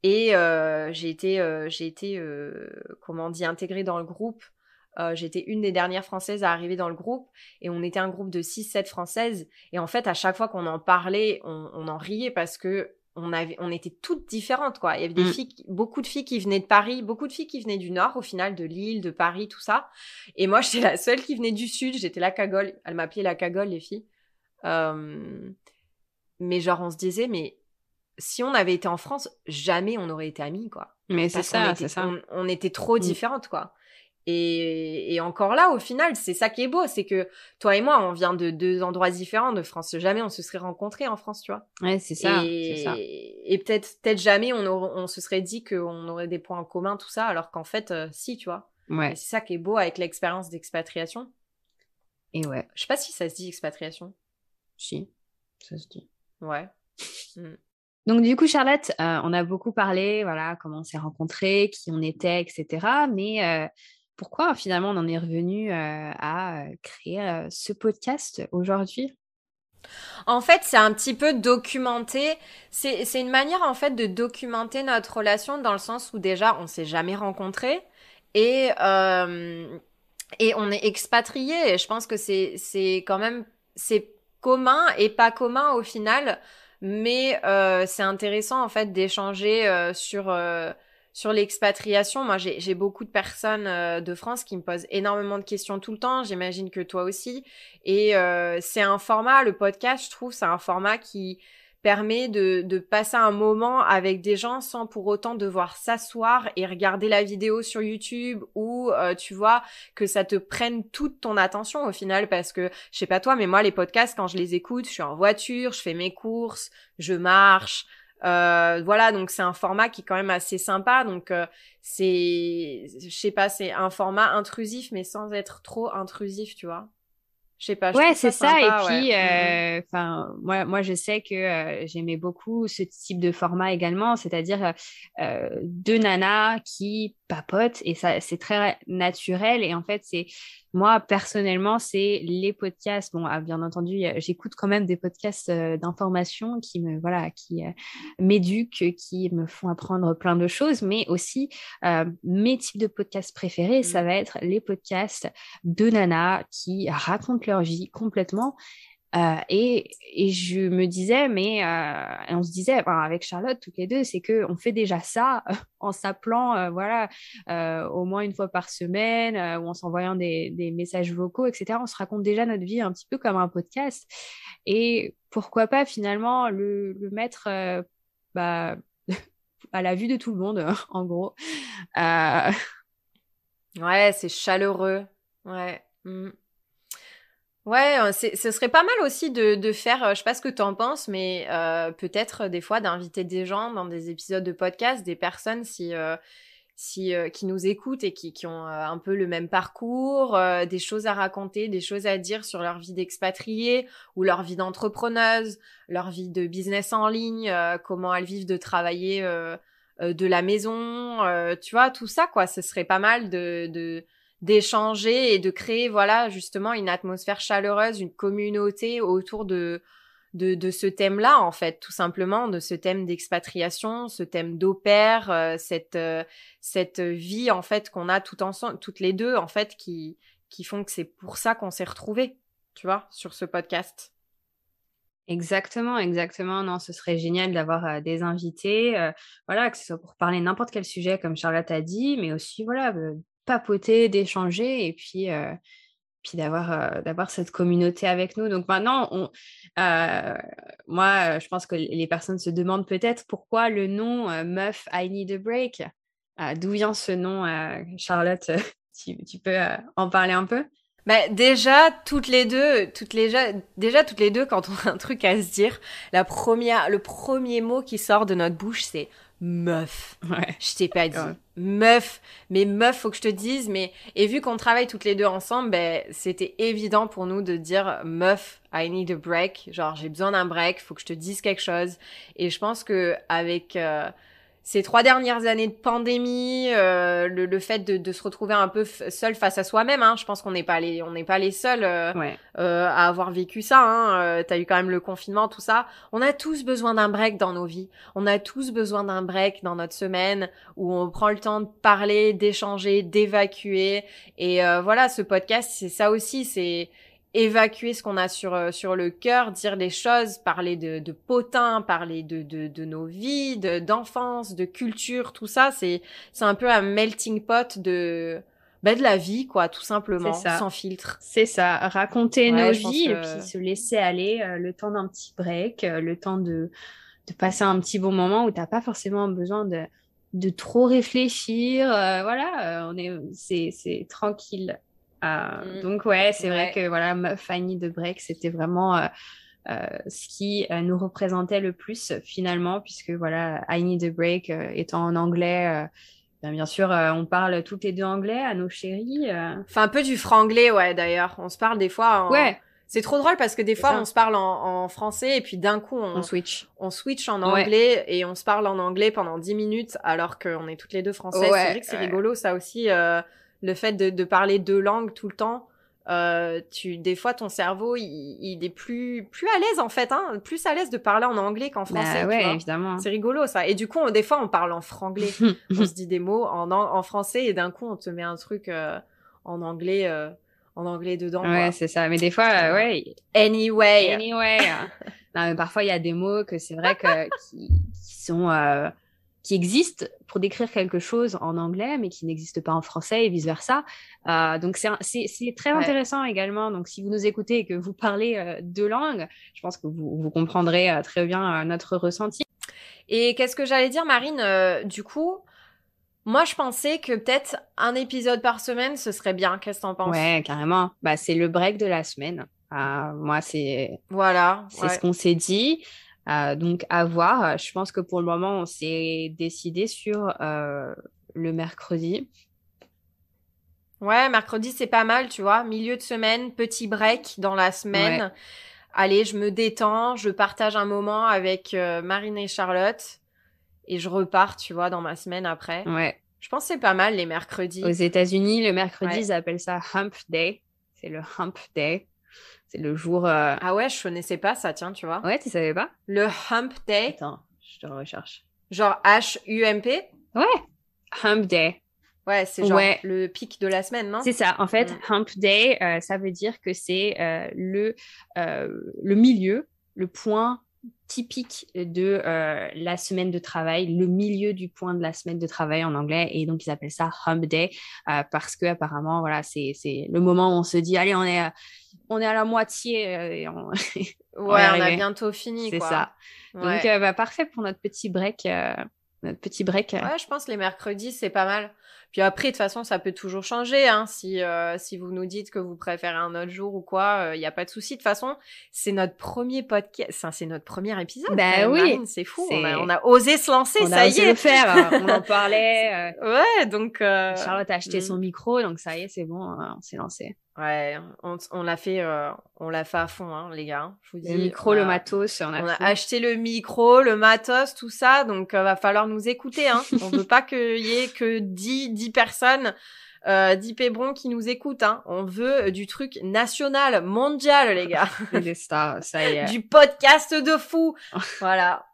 Et euh, j'ai été, j'ai été comment on dit, intégrée dans le groupe. J'étais une des dernières françaises à arriver dans le groupe et on était un groupe de 6-7 françaises. Et en fait, à chaque fois qu'on en parlait, on, on en riait parce que on avait, on était toutes différentes, quoi. Il y avait des mm. filles, beaucoup de filles qui venaient de Paris, beaucoup de filles qui venaient du Nord, au final, de Lille, de Paris, tout ça. Et moi, j'étais la seule qui venait du Sud. J'étais la cagole. Elle m'appelait la cagole, les filles. Euh, mais genre, on se disait, mais si on avait été en France, jamais on aurait été amis, quoi. Mais c'est ça, c'est ça. On, était trop mm. différentes, quoi. Et, encore là, au final, c'est ça qui est beau, c'est que toi et moi, on vient de deux endroits différents de France. Jamais on se serait rencontrés en France, tu vois. Ouais, c'est ça. Et, peut-être, peut-être jamais on, on se serait dit qu'on aurait des points en commun, tout ça, alors qu'en fait, euh, si, tu vois. Ouais. C'est ça qui est beau avec l'expérience d'expatriation. Et ouais. Je sais pas si ça se dit expatriation. Si, ça se dit. Ouais. Mm. Donc du coup, Charlotte, euh, on a beaucoup parlé, voilà, comment on s'est rencontrés, qui on était, etc. Mais euh, pourquoi finalement on en est revenu à créer ce podcast aujourd'hui? En fait, c'est un petit peu documenté. C'est une manière en fait de documenter notre relation dans le sens où déjà on s'est jamais rencontrés et et on est expatriés. Et je pense que c'est c'est quand même c'est commun et pas commun au final, mais c'est intéressant en fait d'échanger sur sur l'expatriation, moi j'ai beaucoup de personnes euh, de France qui me posent énormément de questions tout le temps, j'imagine que toi aussi. Et euh, c'est un format, le podcast, je trouve, c'est un format qui permet de, de, passer un moment avec des gens sans pour autant devoir s'asseoir et regarder la vidéo sur YouTube ou euh, tu vois que ça te prenne toute ton attention au final parce que je sais pas toi mais moi les podcasts quand je les écoute je suis en voiture je fais mes courses je marche euh, voilà, donc c'est un format qui est quand même assez sympa. Donc euh, c'est, je sais pas, c'est un format intrusif, mais sans être trop intrusif, tu vois. Je sais pas. ouais, c'est ça. Et puis, euh, mm-hmm. enfin, moi, moi, je sais que j'aimais beaucoup ce type de format également, c'est-à-dire deux nanas qui papotent et ça, c'est très naturel. Et en fait, c'est moi, personnellement, c'est les podcasts. Bon, ah, bien entendu, j'écoute quand même des podcasts d'information qui me, voilà, qui m'éduquent, qui me font apprendre plein de choses, mais aussi mes types de podcasts préférés, ça mmh. va être les podcasts de Nana qui racontent leur vie complètement euh, et, et, je me disais, mais euh, on se disait avec Charlotte, toutes les deux, c'est que on fait déjà ça en s'appelant, euh, voilà, au moins une fois par semaine, ou en s'envoyant des, des, messages vocaux, etc. On se raconte déjà notre vie un petit peu comme un podcast. Et pourquoi pas finalement le, le mettre bah, à la vue de tout le monde, en gros. Ouais, c'est chaleureux. Ouais. Mmh. Ouais, euh, ce serait pas mal aussi de, de faire, euh, je sais pas ce que tu en penses, mais euh, peut-être des fois d'inviter des gens dans des épisodes de podcast, des personnes si, si, qui nous écoutent et qui, qui ont un peu le même parcours, des choses à raconter, des choses à dire sur leur vie d'expatriée ou leur vie d'entrepreneuse, leur vie de business en ligne, comment elles vivent de travailler de la maison, tu vois, tout ça, quoi. Ce serait pas mal de, de d'échanger et de créer voilà justement une atmosphère chaleureuse, une communauté autour de de, de ce thème-là en fait, tout simplement de ce thème d'expatriation, ce thème d'opère, euh, cette euh, cette vie en fait qu'on a tout ensemble, toutes les deux en fait qui qui font que c'est pour ça qu'on s'est retrouvés, tu vois, sur ce podcast. Exactement, exactement. Non, ce serait génial d'avoir euh, des invités, voilà, que ce soit pour parler n'importe quel sujet, comme Charlotte a dit, mais aussi, voilà, papoter, d'échanger et puis, euh, puis d'avoir, euh, d'avoir cette communauté avec nous. Donc maintenant, euh, moi, je pense que les personnes se demandent peut-être pourquoi le nom Meuf I Need a Break. d'où vient ce nom, Charlotte tu, tu, peux en parler un peu? Bah, déjà, toutes les deux, toutes les, déjà, toutes les deux, quand on a un truc à se dire, la première, le premier mot qui sort de notre bouche, c'est meuf. Ouais. Je t'ai pas dit. Meuf. Mais meuf, faut que je te dise. Mais, et vu qu'on travaille toutes les deux ensemble, ben, c'était évident pour nous de dire meuf, I need a break. Genre, j'ai besoin d'un break, faut que je te dise quelque chose. Et je pense que avec, euh, ces trois dernières années de pandémie, euh, le, le, fait de, de, se retrouver un peu seul face à soi-même, hein, je pense qu'on n'est pas les, on n'est pas les seuls euh, euh, à avoir vécu ça. Hein, euh, T'as eu quand même le confinement, tout ça. On a tous besoin d'un break dans nos vies. On a tous besoin d'un break dans notre semaine où on prend le temps de parler, d'échanger, d'évacuer. Et euh, voilà, ce podcast, c'est ça aussi. C'est évacuer ce qu'on a sur, euh, sur le cœur, dire les choses, parler de, de potins, parler de, de, de nos vies, d'enfance, de, culture, tout ça, c'est, c'est un peu un melting pot de, ben de la vie, quoi, tout simplement, sans filtre. C'est ça, raconter nos vies et puis se laisser aller euh, le temps d'un petit break, euh, le temps de, de passer un petit bon moment où t'as pas forcément besoin de, de trop réfléchir. voilà, on est, c'est, c'est tranquille euh, mm. Donc ouais, c'est vrai que voilà, Fanny de Break, c'était vraiment euh, euh, ce qui nous représentait le plus finalement, puisque voilà, I Need a Break étant en anglais. Ben, bien, sûr, on parle toutes les deux anglais à nos chéris. Enfin, un peu du franglais, ouais, d'ailleurs. On se parle des fois en... Ouais. C'est trop drôle parce que des fois, on se parle en, français et puis d'un coup, on, switch. On switch en anglais et on se parle en anglais pendant 10 minutes alors qu'on est toutes les deux françaises. c'est vrai que c'est rigolo, ça aussi le fait de, de, parler deux langues tout le temps, euh, tu, des fois, ton cerveau, il, il, est plus, plus à l'aise en fait, hein, plus à l'aise de parler en anglais qu'en bah français. ouais, évidemment. C'est rigolo ça. Et du coup, des fois, on parle en franglais. on se dit des mots en, en français et d'un coup, on te met un truc euh, en anglais. Euh, en anglais dedans. Ouais, c'est ça. Mais des fois, euh, ouais. Anyway. Anyway. non, mais parfois, il y a des mots que c'est vrai que qui, qui sont qui existe pour décrire quelque chose en anglais, mais qui n'existe pas en français et vice-versa. Euh, donc, c'est très intéressant également. Donc, si vous nous écoutez et que vous parlez euh, deux langues, je pense que vous, vous comprendrez euh, très bien notre ressenti. Et qu'est-ce que j'allais dire, Marine Du coup, moi, je pensais que peut-être un épisode par semaine, ce serait bien. Qu'est-ce que t'en penses? Ouais, carrément. Bah, c'est le break de la semaine. moi, c'est voilà, c'est ce qu'on s'est dit. Euh, donc à voir. Je pense que pour le moment, on s'est décidé sur euh, le mercredi. Ouais, mercredi c'est pas mal, tu vois. Milieu de semaine, petit break dans la semaine. Allez, je me détends, je partage un moment avec euh, Marine et Charlotte et je repars, tu vois, dans ma semaine après. Ouais. Je pense que c'est pas mal les mercredis. Aux États-Unis, le mercredi, ils appellent ça Hump Day. C'est le Hump Day. C'est le jour. euh, Ah ouais, je connaissais pas ça, tiens, tu vois. Ouais, tu savais pas? Le Hump Day, Attends, je te recherche. genre H-U-M-P. Ouais. Hump Day. Ouais, c'est genre Ouais. le pic de la semaine, non? C'est ça. En fait, Mm. Hump Day, euh, ça veut dire que c'est euh, le, le milieu, le point typique de euh, la semaine de travail, le milieu du point de la semaine de travail en anglais. Et donc, ils appellent ça Hump Day euh, parce que apparemment, voilà, c'est le moment où on se dit, allez, on est, à- on est à la moitié. euh, et on- Ouais, y on a bientôt fini, c'est ça. Ouais. Donc, bah, parfait pour notre petit break. notre petit break. Ouais, je pense les mercredis, c'est pas mal. Puis après, de toute façon, ça peut toujours changer. Hein. Si, euh, si vous nous dites que vous préférez un autre jour ou quoi, il n'y a pas de souci. De toute façon, c'est notre premier podcast. Enfin, c'est notre premier épisode. Bah oui. C'est fou. On a, C'est- on a osé se lancer, on ça a y osé est. le faire. euh, on en parlait. euh, Ouais, donc. euh, Charlotte a acheté mm. son micro, donc ça y est, c'est bon, euh, on s'est lancé. Ouais, on, on l'a fait, euh, on l'a fait à fond, hein, les gars. Je vous dis. Le micro, le matos, on a, On a tout. acheté le micro, le matos, tout ça, donc euh, va falloir nous écouter. Hein. On veut pas qu'il y ait que 10, 10 personnes, euh, 10 pébrons qui nous écoutent. Hein. On veut euh, du truc national, mondial, les gars. On est des stars, ça y est. du podcast de fou. voilà.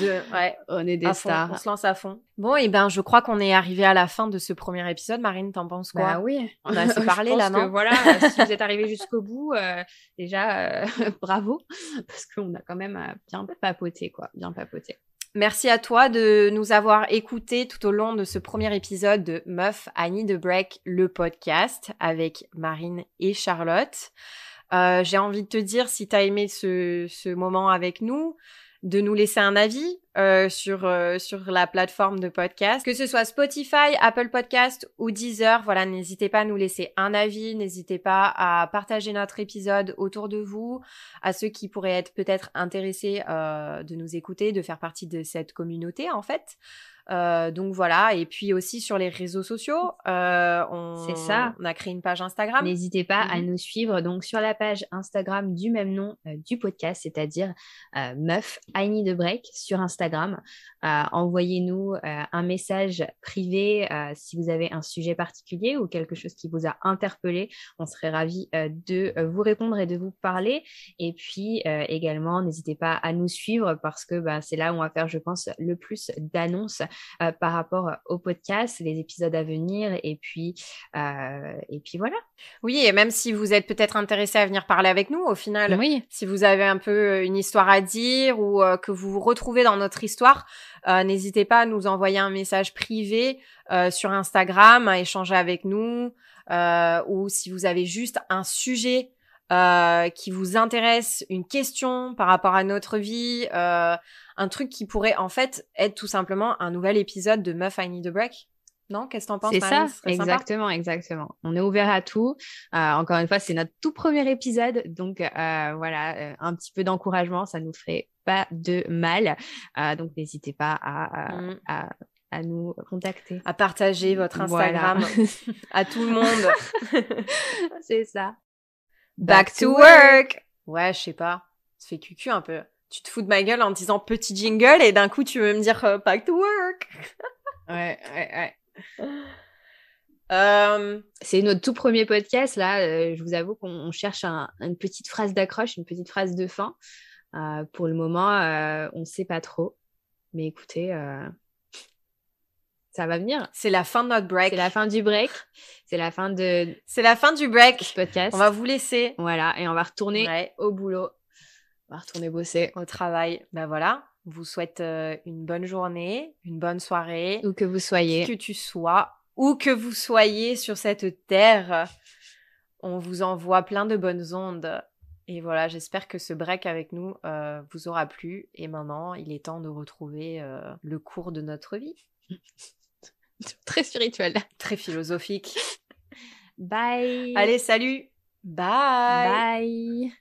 De, ouais, On est des fond, stars. on se lance à fond. Bon, et ben, je crois qu'on est arrivé à la fin de ce premier épisode. Marine, t'en penses quoi? Bah oui. On a assez Je parlé, pense là, que non? Voilà, euh, si vous êtes arrivé jusqu'au bout, euh, déjà, euh, bravo, parce qu'on a quand même bien papoté, quoi, bien papoté. Merci à toi de nous avoir écoutés tout au long de ce premier épisode de Meuf, I Need a Break, le podcast avec Marine et Charlotte. Euh, J'ai envie de te dire, si tu as aimé ce moment avec nous, de nous laisser un avis euh, sur, euh, sur la plateforme de podcast, que ce soit Spotify, Apple Podcast ou Deezer. Voilà, n'hésitez pas à nous laisser un avis, n'hésitez pas à partager notre épisode autour de vous, à ceux qui pourraient être peut-être intéressés euh, de nous écouter, de faire partie de cette communauté en fait. Euh, donc voilà, et puis aussi sur les réseaux sociaux, euh, on, C'est ça. on a créé une page Instagram. N'hésitez pas à Mhm. nous suivre donc sur la page Instagram du même nom euh, du podcast, c'est-à-dire Meuf I Need a Break sur Instagram. Envoyez-nous un message privé si vous avez un sujet particulier ou quelque chose qui vous a interpellé. On serait ravis de vous répondre et de vous parler. Et puis également, n'hésitez pas à nous suivre parce que bah, c'est là où on va faire, je pense, le plus d'annonces par rapport au podcast, les épisodes à venir. Et puis, euh, et puis voilà. Oui, et même si vous êtes peut-être intéressé à venir parler avec nous, au final, Oui. si vous avez un peu euh, une histoire à dire ou euh, que vous vous retrouvez dans notre histoire, euh, n'hésitez pas à nous envoyer un message privé euh, sur Instagram, à échanger avec nous, euh, ou si vous avez juste un sujet euh, qui vous intéresse, une question par rapport à notre vie, euh, un truc qui pourrait en fait être tout simplement un nouvel épisode de Meuf I Need a Break. Non, qu'est-ce que t'en penses C'est ça, exactement, exactement. On est ouvert à tout. Euh, encore une fois, c'est notre tout premier épisode, donc voilà, un petit peu d'encouragement, ça nous ferait pas de mal. Donc n'hésitez pas à, à, Mm. à- à nous contacter. à partager votre Voilà. Instagram à tout le monde. c'est ça. Back to work. Ouais, je sais pas. Ça fait cucu un peu. Tu te fous de ma gueule en disant petit jingle et d'un coup tu veux me dire euh, back to work. Ouais, ouais, ouais. Euh, C'est notre tout premier podcast là. euh, je vous avoue qu'on on cherche un- une petite phrase d'accroche, une petite phrase de fin. Euh, pour le moment, euh, on ne sait pas trop. Mais écoutez, euh, ça va venir. c'est la fin de notre break. C'est la fin du break. C'est la fin de C'est la fin du break. ce podcast. On va vous laisser Voilà, et on va retourner Ouais, au boulot. On va retourner bosser. au travail. Ben voilà. On vous souhaite euh, une bonne journée, une bonne soirée, Où que vous soyez. que tu sois, où que vous soyez sur cette terre. On vous envoie plein de bonnes ondes. Et voilà, j'espère que ce break avec nous euh, vous aura plu. Et maintenant, il est temps de retrouver euh, le cours de notre vie. Très spirituel. Très philosophique. Bye. Allez, salut Bye Bye.